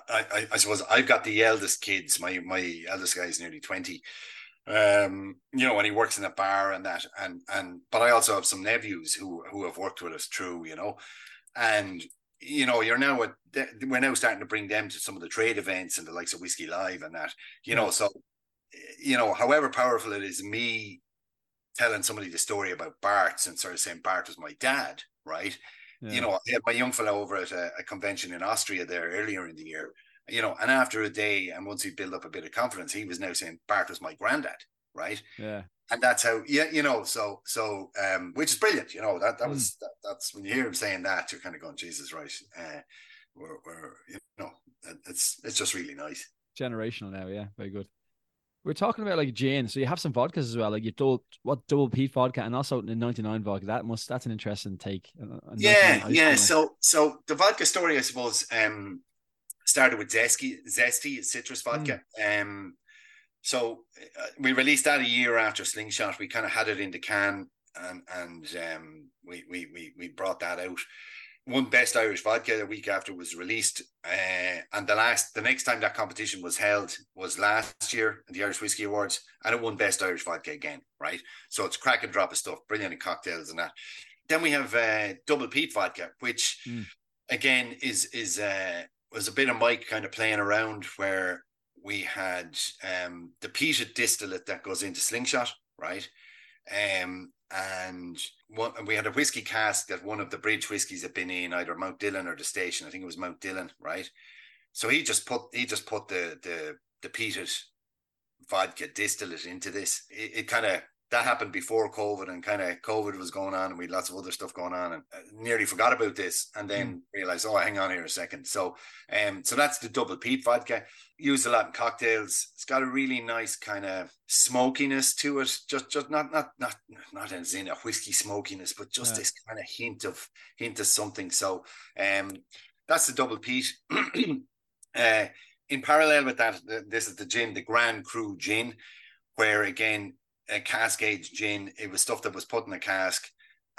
I, I, I suppose I've got the eldest kids. My my eldest guy is nearly twenty, um you know and he works in a bar and that and and but i also have some nephews who who have worked with us through you know and you know you're now at we're now starting to bring them to some of the trade events and the likes of whiskey live and that you know so you know however powerful it is me telling somebody the story about Bart and sort of saying bart was my dad right yeah. you know, I had my young fellow over at a, a convention in Austria there earlier in the year, you know, and after a day, and once he built up a bit of confidence, he was now saying Bart was my granddad, right? yeah And that's how, yeah, you know, so so, um, which is brilliant, you know, that that Mm. was that, that's when you hear him saying that, you're kind of going, Jesus, right? Uh, we're, we're you know, it's it's just really nice. generational now yeah very good we're talking about like Jane so you have some vodkas as well like you double what double peat vodka and also the 99 vodka that must that's an interesting take a 99 Yeah, yeah. So so the vodka story, I suppose, um, started with zesty, zesty citrus vodka. Um, so uh, we released that a year after Slingshot. We kind of had it in the can, and and um, we we we we brought that out. Won best Irish vodka a week after it was released, uh, and the last the next time that competition was held was last year at the Irish Whiskey Awards, and it won best Irish vodka again. Right, so it's crack and drop of stuff, brilliant in cocktails and that. Then we have uh, double peat vodka, which Mm. again is is uh, was a bit of Mike kind of playing around where we had um, the peated distillate that goes into slingshot, right? Um, and one, we had a whiskey cask that one of the bridge whiskies had been in either Mount Dillon or the station. I think it was Mount Dillon, right? So he just put he just put the the the peated vodka distillate into this. It, it kind of that happened before COVID and kind of COVID was going on and we had lots of other stuff going on and uh, nearly forgot about this and then mm. realized, oh, hang on here a second. So, um, so that's the double peat vodka. Used a lot in cocktails. It's got a really nice kind of smokiness to it. Just, just not, not, not, not as in a whiskey smokiness, but just yeah. this kind of hint of, hint of something. So, um, that's the double peat. uh, in parallel with that, this is the gin, the Grand Cru gin, where again a cask aged gin. It was stuff that was put in a cask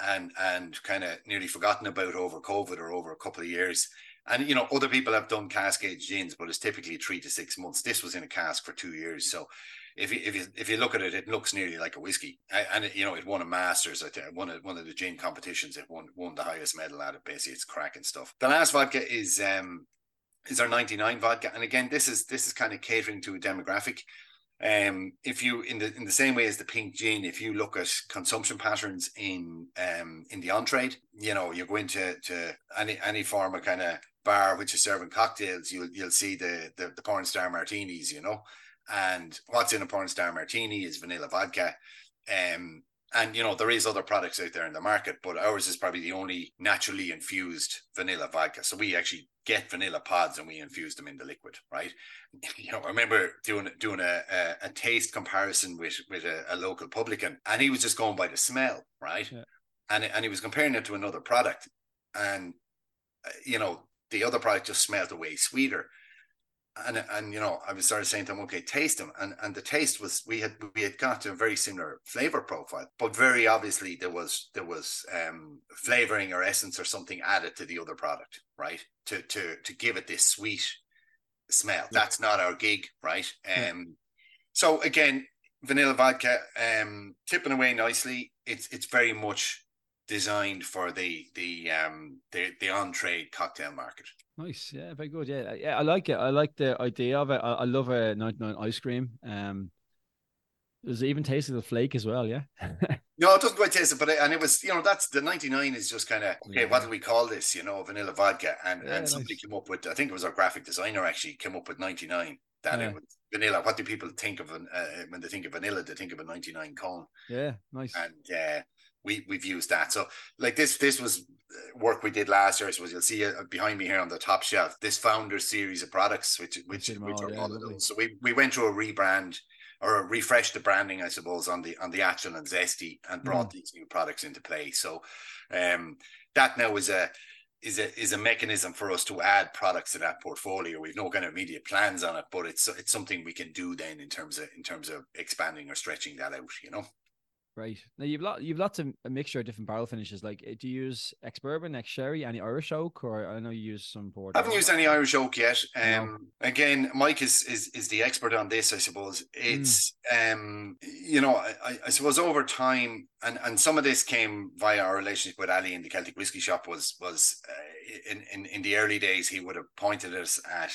and and kind of nearly forgotten about over COVID or over a couple of years. And you know, other people have done cask gins, but it's typically three to six months. This was in a cask for two years, so if you if you if you look at it, it looks nearly like a whiskey. And it, you know, it won a Masters. One of one of the gin competitions. It won won the highest medal out of Basically, it's cracking stuff. The last vodka is um is our 99 vodka, and again, this is this is kind of catering to a demographic. Um, if you in the in the same way as the pink gin, if you look at consumption patterns in um in the on trade, you know, you go into to any any form of kind of bar which is serving cocktails, you'll you'll see the the, the porn star martinis, you know. And what's in a porn star martini is vanilla vodka. Um, and you know there is other products out there in the market but ours is probably the only naturally infused vanilla vodka. So we actually get vanilla pods and we infuse them in the liquid right? You know i remember doing doing a, a, a taste comparison with with a, a, local publican and he was just going by the smell right? Yeah. and and he was comparing it to another product and uh, you know the other product just smelled way sweeter and and you know, I was started saying to him, okay, taste them, and and the taste was we had we had got to a very similar flavor profile, but very obviously there was there was um flavoring or essence or something added to the other product, right? To to to give it this sweet smell. Yeah. That's not our gig, right? Um, yeah. so again, vanilla vodka, um, tipping away nicely. It's it's very much designed for the the um the the on trade cocktail market. Nice, yeah, very good. Yeah, yeah, I like it. I like the idea of it. I, I love a ninety nine ice cream. Um, does it even taste of the flake as well? Yeah. no, it doesn't quite taste it, but it, and it was you know that's the ninety nine is just kind of okay. Yeah. What do we call this? You know, vanilla vodka, and yeah, and somebody nice. came up with I think it was our graphic designer actually came up with ninety nine. That yeah. it was vanilla. What do people think of uh, when they think of vanilla? They think of a ninety nine cone. Yeah, nice. And uh, we we've used that. So like this this was uh, work we did last year. I suppose you'll see behind me here on the top shelf. This founder series of products, which which, which are yeah, all of those. So we we went through a rebrand or refreshed the branding, I suppose, on the on the actual and zesty, and brought mm. these new products into play. So um, that now is a is a is a mechanism for us to add products to that portfolio. We've no kind of immediate plans on it, but it's it's something we can do then in terms of in terms of expanding or stretching that out. You know. Right. Now you've lot you've lots of a mixture of different barrel finishes. Like, eh, do you use ex bourbon, ex sherry, any Irish oak, or I know you use some port. I haven't used any Irish oak yet. Um, no. again, Mike is is is the expert on this. I suppose it's mm. um, you know, I, I suppose over time, and and some of this came via our relationship with Ali in the Celtic Whiskey Shop. Was was uh, in in in the early days, he would have pointed us at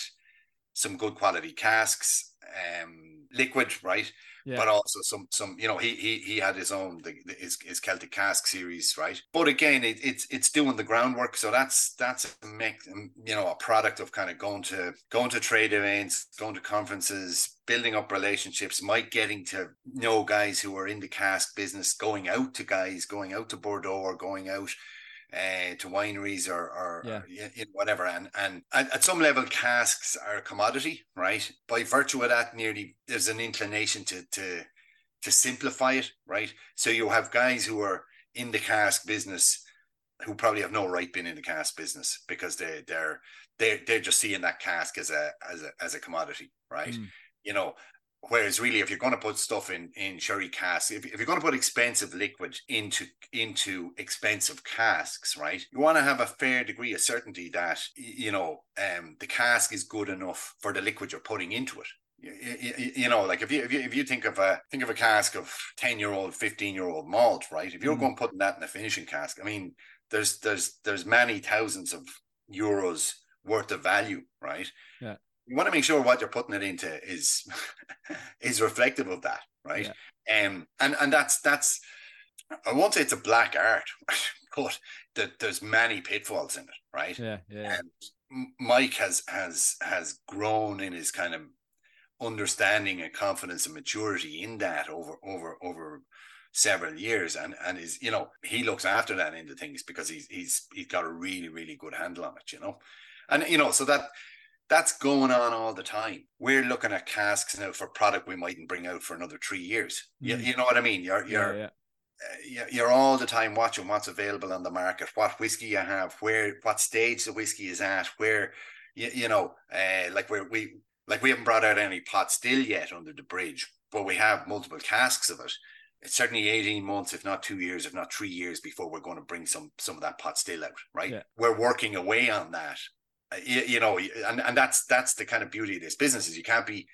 some good quality casks, um, liquid, right yeah. but also some some you know he he he had his own the, his, his Celtic Cask series, right? But again, it, it's it's doing the groundwork, so that's that's a make you know a product of kind of going to going to trade events, going to conferences, building up relationships, Mike getting to know guys who are in the cask business, going out to guys, going out to Bordeaux or going out uh, to wineries or, or, yeah. or you know, whatever. And, and at some level, casks are a commodity, right? By virtue of that, nearly there's an inclination to to to simplify it, right? So you have guys who are in the cask business who probably have no right being in the cask business because they they're they they're just seeing that cask as a as a as a commodity, right? Mm. You know, Whereas really, if you're going to put stuff in in sherry casks, if, if you're going to put expensive liquid into into expensive casks, right, you want to have a fair degree of certainty that you know um, the cask is good enough for the liquid you're putting into it. You, you, know, like if you, if you if you think of a think of a cask of ten year old, fifteen year old malt, right? If you're mm. going putting that in a finishing cask, I mean, there's there's there's many thousands of euros worth of value, right? Yeah you want to make sure what you're putting it into is is reflective of that, right? Yeah. Um, and and that's that's I won't say it's a black art, but that there's many pitfalls in it, right? Yeah, yeah. And Mike has has has grown in his kind of understanding and confidence and maturity in that over over over several years, and and is you know he looks after that of things because he's he's he's got a really really good handle on it, you know, and you know so that that's going on all the time. We're looking at casks now for product we mightn't bring out for another three years. Mm. You, you know what I mean? You're you're yeah, yeah. Uh, you're all the time watching what's available on the market, what whiskey you have, where what stage the whiskey is at, where you, you know, uh, like where we like we haven't brought out any pot still yet under the bridge, but we have multiple casks of it. It's certainly 18 months, if not two years, if not three years before we're going to bring some some of that pot still out, right? Yeah. We're working away on that Uh, you, you, know, and, and that's that's the kind of beauty of this business is you can't be,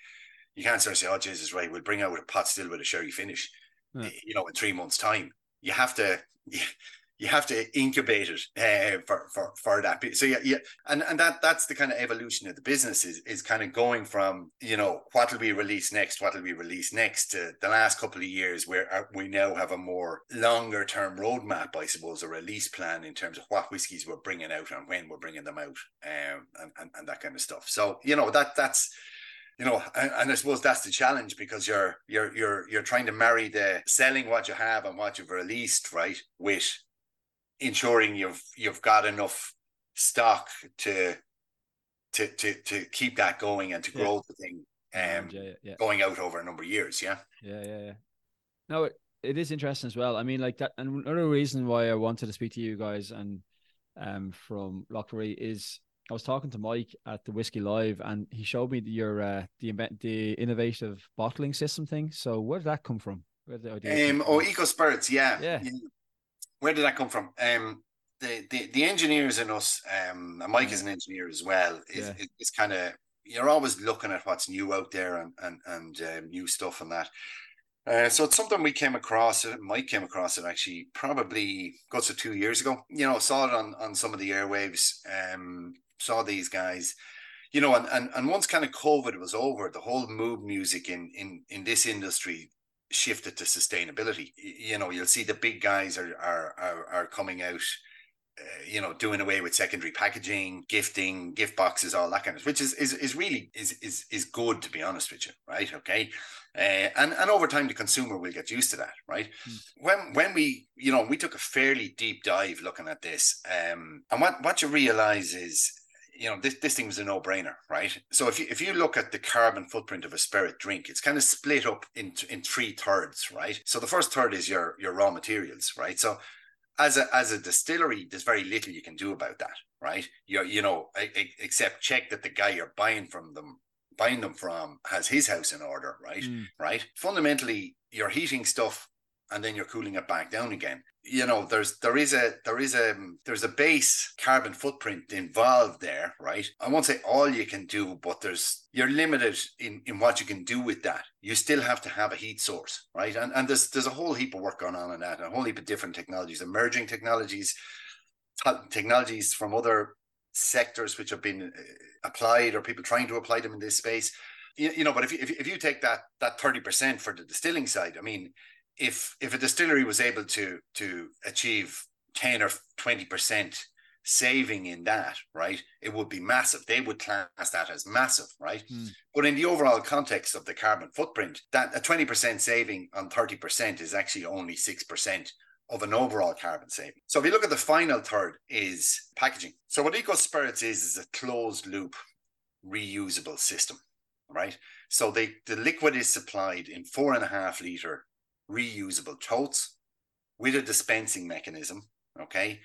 you can't sort of say, oh Jesus, right, we'll bring out a pot still with a sherry finish, yeah. you know, in three months' time. You have to, you have to incubate it uh, for, for for that. So yeah, yeah, and and that that's the kind of evolution of the business is is kind of going from you know what will be released next, what will be released next to the last couple of years where uh, we now have a more longer term roadmap, I suppose, a release plan in terms of what whiskies we're bringing out and when we're bringing them out, um, and, and and that kind of stuff. So you know that that's you know and, and, i suppose that's the challenge because you're you're you're you're trying to marry the selling what you have and what you've released right with ensuring you've you've got enough stock to to to to keep that going and to grow yeah. the thing um yeah, yeah, going out over a number of years yeah yeah yeah yeah no it, it is interesting as well i mean like that and another reason why i wanted to speak to you guys and um from Lough is I was talking to Mike at the Whiskey Live, and he showed me your uh, the the innovative bottling system thing. So where did that come from? Where did the idea? Um, oh, Eco Spirits, yeah, yeah where did that come from? Um, the, the the engineers in us, um, and Mike is an engineer as well. Is yeah. is, kind of you're always looking at what's new out there and and and um, new stuff and that. Uh, so it's something we came across. Mike came across it actually probably got to two years ago. You know, saw it on on some of the airwaves. Um, saw these guys you know, and, and and once kind of COVID was over, the whole mood music in in in this industry shifted to sustainability. You know, you'll see the big guys are are are, are coming out. Uh, you know, doing away with secondary packaging, gifting, gift boxes, all that kind of, which is is is really is is is good to be honest with you, right? Okay, uh, and and over time the consumer will get used to that, right? Mm. When when we you know we took a fairly deep dive looking at this, um, and what what you realize is you know, this, this thing was a no brainer, right? So if you, if you look at the carbon footprint of a spirit drink, it's kind of split up in, in three thirds, right? So the first third is your, your raw materials, right? So as a, as a distillery, there's very little you can do about that, right? You, you know, except check that the guy you're buying from them, buying them from has his house in order, right? Mm. Right. Fundamentally, you're heating stuff and then you're cooling it back down again. You know there's there is a there is a there's a base carbon footprint involved there right? I won't say all you can do but there's you're limited in in what you can do with that. You still have to have a heat source right? And and there's there's a whole heap of work going on in that and a whole heap of different technologies emerging technologies technologies from other sectors which have been uh, applied or people trying to apply them in this space. You, you know but if you, if, if you take that that 30% for the distilling side i mean if if a distillery was able to to achieve 10 or 20 percent saving in that right it would be massive. They would class that as massive right? Mm. but in the overall context of the carbon footprint that a 20% saving on 30% is actually only 6% of an overall carbon saving. So if you look at the final third is packaging. So what eco spirits is is a closed loop reusable system right? So they the liquid is supplied in four and a half liter reusable totes with a dispensing mechanism. Okay.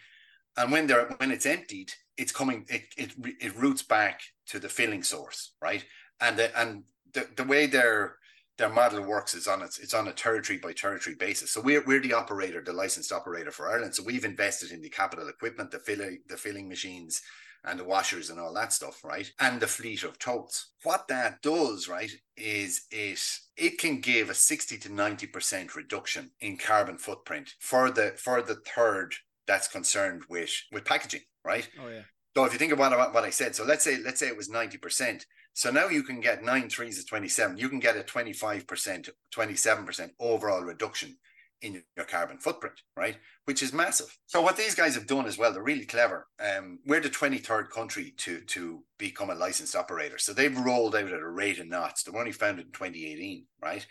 And when they're when it's emptied, it's coming, it it, it roots back to the filling source, right? And the, and the, the way their their model works is on its it's on a territory by territory basis. So we're we're the operator, the licensed operator for Ireland. So we've invested in the capital equipment, the filling the filling machines, and the washers and all that stuff, right? And the fleet of totes. What that does, right, is it it can give a 60 to 90% reduction in carbon footprint for the for the third that's concerned with with packaging, right? Oh yeah. So if you think about what I said, so let's say let's say it was 90%. So now you can get nine threes of 27. You can get a 25%, 27% overall reduction in your carbon footprint, right? Which is massive. So what these guys have done as well, they're really clever. Um, we're the 23rd country to to become a licensed operator. So they've rolled out at a rate of knots. They were only founded in 2018, right?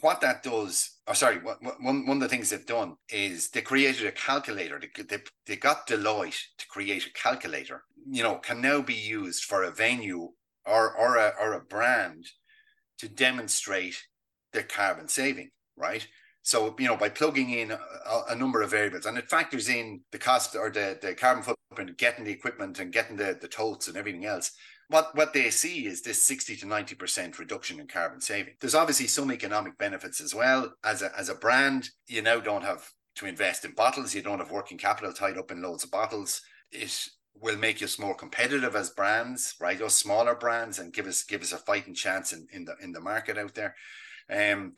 what that does, or sorry, one, one of the things they've done is they created a calculator. They, they, they got Deloitte to create a calculator, you know, can now be used for a venue or, or, a, or a brand to demonstrate their carbon saving, right? So, you know, by plugging in a, a, number of variables and it factors in the cost or the, the carbon footprint, getting the equipment and getting the, the totes and everything else, what what they see is this 60 to 90% reduction in carbon saving. There's obviously some economic benefits as well. As a as a brand, you now don't have to invest in bottles, you don't have working capital tied up in loads of bottles. It will make us more competitive as brands, right? Us smaller brands and give us give us a fighting chance in, in the in the market out there. Um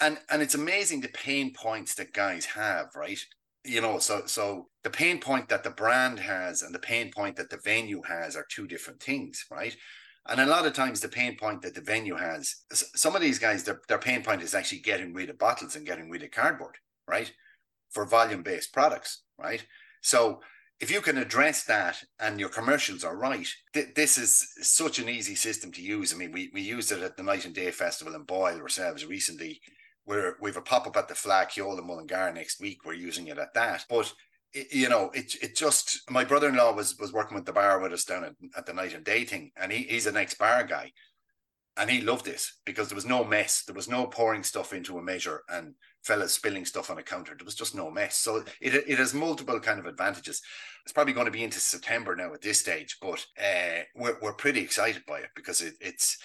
and and it's amazing the pain points that guys have, right? you know so so the pain point that the brand has and the pain point that the venue has are two different things right and a lot of times the pain point that the venue has some of these guys their, their pain point is actually getting rid of bottles and getting rid of cardboard right for volume based products right so if you can address that and your commercials are right, th- this is such an easy system to use. I mean, we, we used it at the Night and Day Festival in Boyle ourselves recently we're we've a pop up at the Cheoil in Mullingar next week. We're using it at that, but you know, it it just my brother in law was was working with the bar with us down at, at the night and day thing, and he, he's an ex bar guy, and he loved this because there was no mess, there was no pouring stuff into a measure and fellas spilling stuff on a counter. There was just no mess. So it it has multiple kind of advantages. It's probably going to be into September now at this stage, but uh, we're we're pretty excited by it because it, it's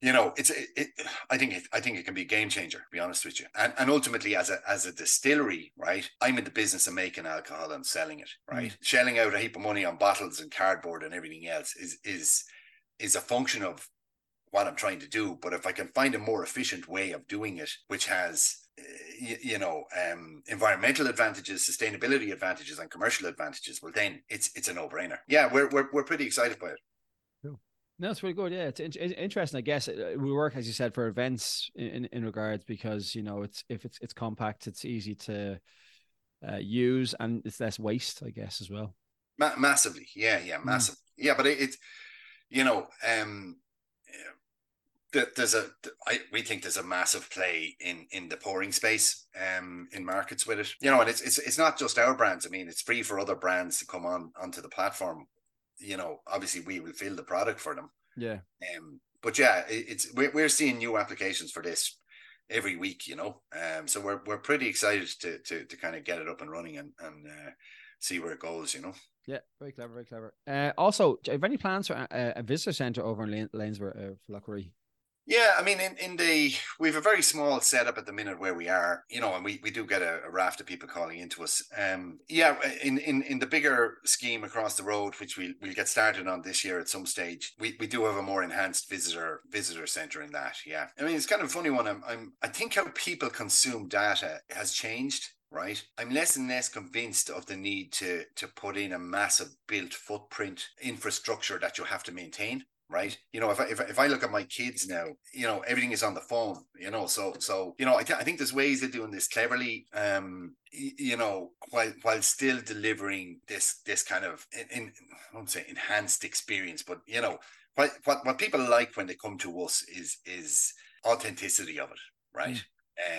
you know, it's it, it, I think it, I think it can be a game changer. To be honest with you, and and ultimately, as a as a distillery, right? I'm in the business of making alcohol and selling it, right? Mm. Shelling out a heap of money on bottles and cardboard and everything else is is is a function of what I'm trying to do. But if I can find a more efficient way of doing it, which has you, you know um, environmental advantages, sustainability advantages, and commercial advantages, well, then it's it's a no brainer. Yeah, we're we're we're pretty excited by it. No, it's really good. Yeah, it's, it's interesting. I guess uh, we work, as you said, for events in, in regards because you know it's if it's it's compact, it's easy to uh, use, and it's less waste, I guess, as well. Ma- massively, yeah, yeah, massive, mm. yeah. But it's it, you know, um, there's a I, we think there's a massive play in in the pouring space um in markets with it you know and it's it's it's not just our brands i mean it's free for other brands to come on onto the platform you know, obviously we will fill the product for them. Yeah. Um, but yeah, it, it's we're we're seeing new applications for this every week, you know. Um, so we're we're pretty excited to to to kind of get it up and running and and uh, see where it goes, you know. Yeah, very clever, very clever. Uh, also, do you have any plans for a, a visitor centre over in Lanesborough uh, Lough Ree? Yeah, I mean, in, in the we have a very small setup at the minute where we are, you know, and we, we do get a, a raft of people calling into us. Um, yeah, in, in in the bigger scheme across the road, which we we'll get started on this year at some stage, we, we do have a more enhanced visitor visitor center in that. Yeah, I mean, it's kind of funny one. I'm, I'm I think how people consume data has changed right? I'm less and less convinced of the need to to put in a massive built footprint infrastructure that you have to maintain right? You know, if I, if if I look at my kids now, you know, everything is on the phone, you know, so so you know, I, th- I think there's ways of doing this cleverly, um, you know, while while still delivering this this kind of in, in I won't say enhanced experience, but you know, what what what people like when they come to us is is authenticity of it, right? Mm.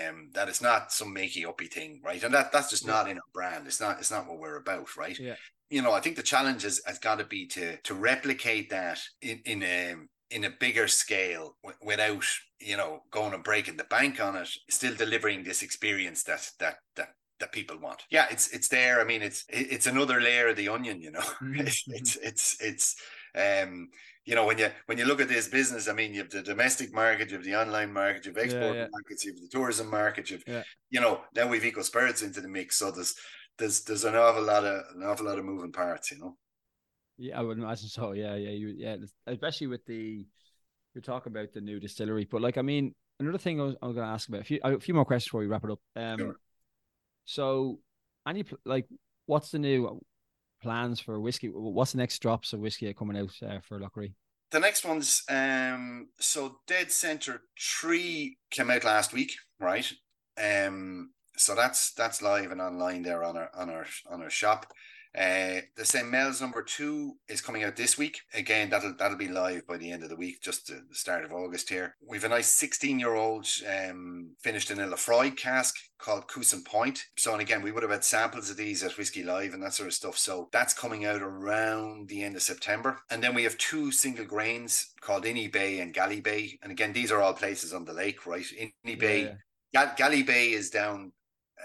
Um, that it's not some makey uppy thing, right? And that that's just yeah. not in our brand. It's not it's not what we're about, right? Yeah you know, I think the challenge has, has got to be to to replicate that in in a in a bigger scale w- without you know going and breaking the bank on it, still delivering this experience that that that that people want. Yeah, it's it's there. I mean, it's it's another layer of the onion. You know, mm-hmm. it's, it's it's it's um you know when you when you look at this business i mean you have the domestic market you have the online market you have export yeah, yeah. markets you have the tourism market you have yeah. you know now we've eco spirits into the mix so there's there's there's an awful lot of an awful lot of moving parts, you know. Yeah, I would imagine so. Yeah, yeah, you, yeah, especially with the you're talking about the new distillery, but like, I mean, another thing I was, I was going to ask about a few a few more questions before we wrap it up. Um, sure. so any like, what's the new plans for whiskey? What's the next drops of whiskey coming out uh, for Lough Ree? The next one's um, so Dead Center Three came out last week, right? Um, so that's that's live and online there on our on our on our shop. Uh, the St. Mel's number two is coming out this week. Again, that'll that'll be live by the end of the week, just the start of August here. We've a nice 16 year old um, finished in a Laphroaig cask called Coosan Point. So, and again, we would have had samples of these at Whiskey Live and that sort of stuff. So that's coming out around the end of September. And then we have two single grains called Inny Bay and Galley Bay. And again, these are all places on the lake, right? Inny Bay, yeah. Galley Bay is down.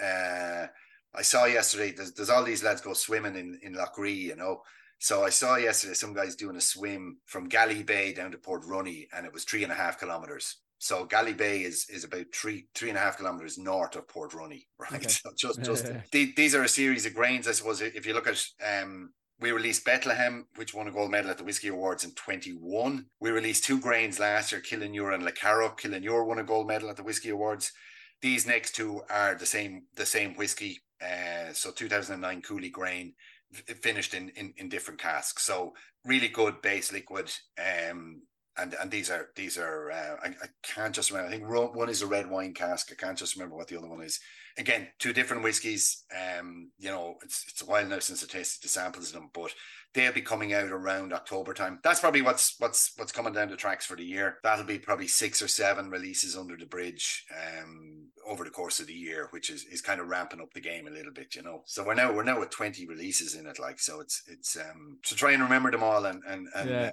Uh, I saw yesterday. There's, there's all these lads go swimming in in Lough Ree, you know. So I saw yesterday some guys doing a swim from Galley Bay down to Portrunny, and it was three and a half kilometers. So Galley Bay is is about three three and a half kilometers north of Portrunny, right? Okay. So just just these are a series of grains, I suppose. If you look at um, we released Bethlehem, which won a gold medal at the Whiskey Awards in 21. We released two grains last year, Killinure and Lecarrow. Killinure won a gold medal at the Whiskey Awards. These next two are the same the same whiskey. Uh, so 2009 Cooley grain finished in, in in different casks. So really good base liquid. Um, and and these are these are uh, I, I can't just remember. I think one is a red wine cask. I can't just remember what the other one is. Again, two different whiskies. Um, you know, it's it's a while now since I tasted the samples of them, but they'll be coming out around October time. That's probably what's what's what's coming down the tracks for the year. That'll be probably six or seven releases under the bridge um, over the course of the year, which is is kind of ramping up the game a little bit, you know. So we're now we're now at twenty releases in it, like so. It's it's um to try and remember them all and and and yeah. Uh,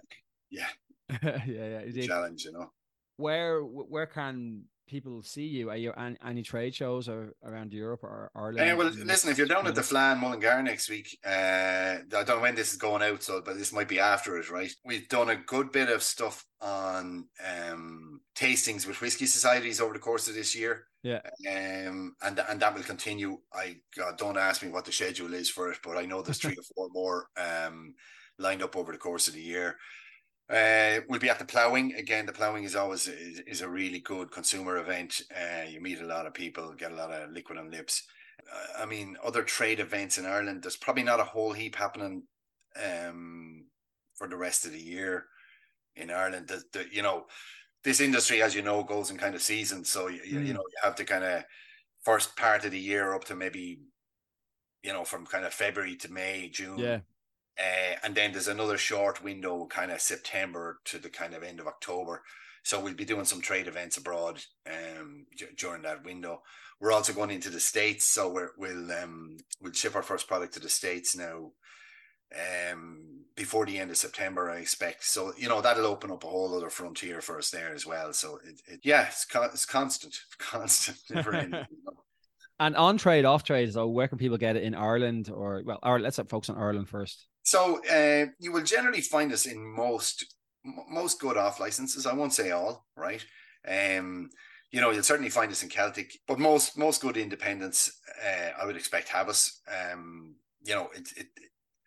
yeah. yeah, yeah, challenge, you know. Where where can people see you? Are you any, any trade shows or around Europe or Ireland? Uh, well, listen, if you're down at the Fleadh Mullingar next week, uh, I don't know when this is going out, so but this might be after it, right? We've done a good bit of stuff on um, tastings with whiskey societies over the course of this year. Yeah. Um, and and that will continue. I God, don't ask me what the schedule is for it, but I know there's three or four more um lined up over the course of the year. Uh, we'll be at the ploughing again. The ploughing is always is, is a really good consumer event. Uh, you meet a lot of people, get a lot of liquid on lips. Uh, I mean, other trade events in Ireland. There's probably not a whole heap happening um, for the rest of the year in Ireland. The, the, you know, this industry, as you know, goes in kind of seasons. So you, mm. you know you have to kind of first part of the year up to maybe you know from kind of February to May, June. Yeah. Uh, and then there's another short window, kind of September to the kind of end of October. So we'll be doing some trade events abroad um, d- during that window. We're also going into the states, so we will um, we'll ship our first product to the states now um, before the end of September, I expect. So you know that'll open up a whole other frontier for us there as well. So it, it yeah, it's, it's constant, constant, never ending. And on trade, off trade, so where can people get it in Ireland or well, or let's have focus on Ireland first. So uh, you will generally find us in most most good off licenses. I won't say all, right? Um, you know, you'll certainly find us in Celtic, but most most good independents, uh, I would expect have us. Um, you know, it, it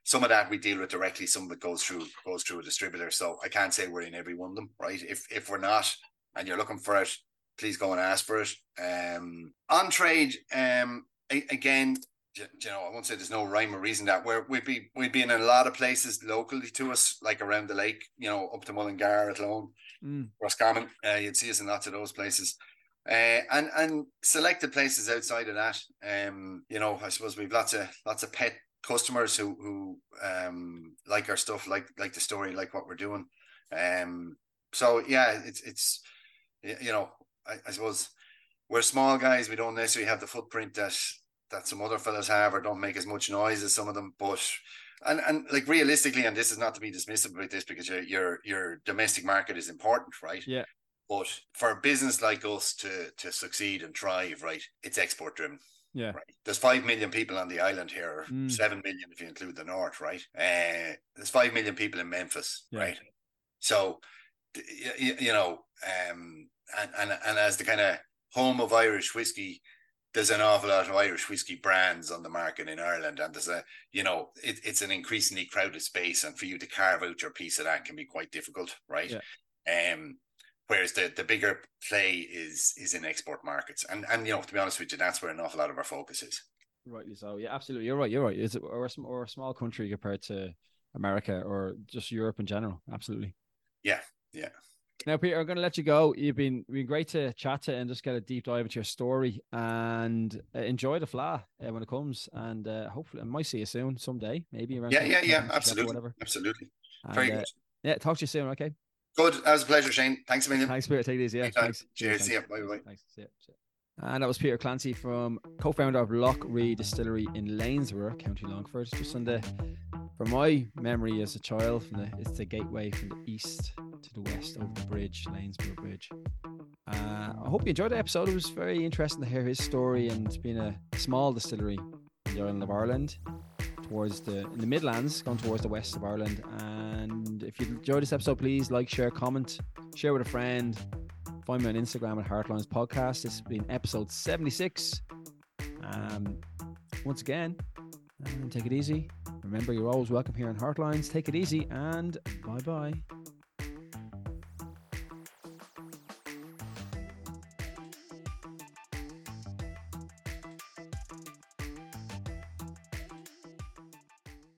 some of that we deal with directly, some of it goes through goes through a distributor. So I can't say we're in every one of them, right? If if we're not, and you're looking for it, please go and ask for it. Um, on trade, um, a- again, you know, I won't say there's no rhyme or reason that where we'd be we'd be in a lot of places locally to us, like around the lake, you know, up to Mullingar, Athlone, mm. Roscommon. Uh, you'd see us in lots of those places. Uh, and and selected places outside of that. Um, you know, I suppose we've lots of lots of pet customers who who um like our stuff, like like the story, like what we're doing. Um, so yeah, it's it's you know, I, I suppose we're small guys. We don't necessarily have the footprint that that some other fellas have or don't make as much noise as some of them. But and and like realistically, and this is not to be dismissive about this because your your your domestic market is important, right? Yeah. But for a business like us to to succeed and thrive, right, it's export driven. Yeah. Right. There's five million people on the island here, mm. seven million if you include the north, right? Uh, there's five million people in Memphis, yeah. right? So, you, you know, um, and and and as the kind of home of Irish whiskey, there's an awful lot of Irish whiskey brands on the market in Ireland, and there's a you know it, it's an increasingly crowded space, and for you to carve out your piece of that can be quite difficult, right? Yeah. Um, whereas the the bigger play is is in export markets, and and you know to be honest with you, that's where an awful lot of our focus is. Rightly so, yeah, absolutely. You're right. You're right. Is it or a, or a small country compared to America or just Europe in general? Absolutely. Yeah, yeah. Now, Peter, I'm going to let you go. You've been been great to chat to and just get a deep dive into your story and uh, enjoy the fla uh, when it comes. And uh, hopefully, I might see you soon someday, maybe around. Yeah, yeah, yeah, absolutely, whatever. absolutely. And, Very uh, good. Yeah, talk to you soon. Okay. Good. That was a pleasure, Shane. Thanks a million. Thanks, Peter. Take it easy. Yeah. Thanks. Cheers. See you. Bye bye. Thanks. See you. See you. And that was Peter Clancy from co-founder of Lough Ree Distillery in Lanesborough, County Longford. Just on the, from my memory as a child, the, it's the gateway from the east to the west over the bridge, Lanesborough Bridge. Uh, I hope you enjoyed the episode. It was very interesting to hear his story and being a small distillery in the island of Ireland, towards the in the Midlands, going towards the west of Ireland. And if you enjoyed this episode, please like, share, comment, share with a friend Find me on Instagram at Hartelines Podcast. This has been episode 76. Um, once again, and take it easy. Remember, you're always welcome here on Hartelines. Take it easy and bye bye.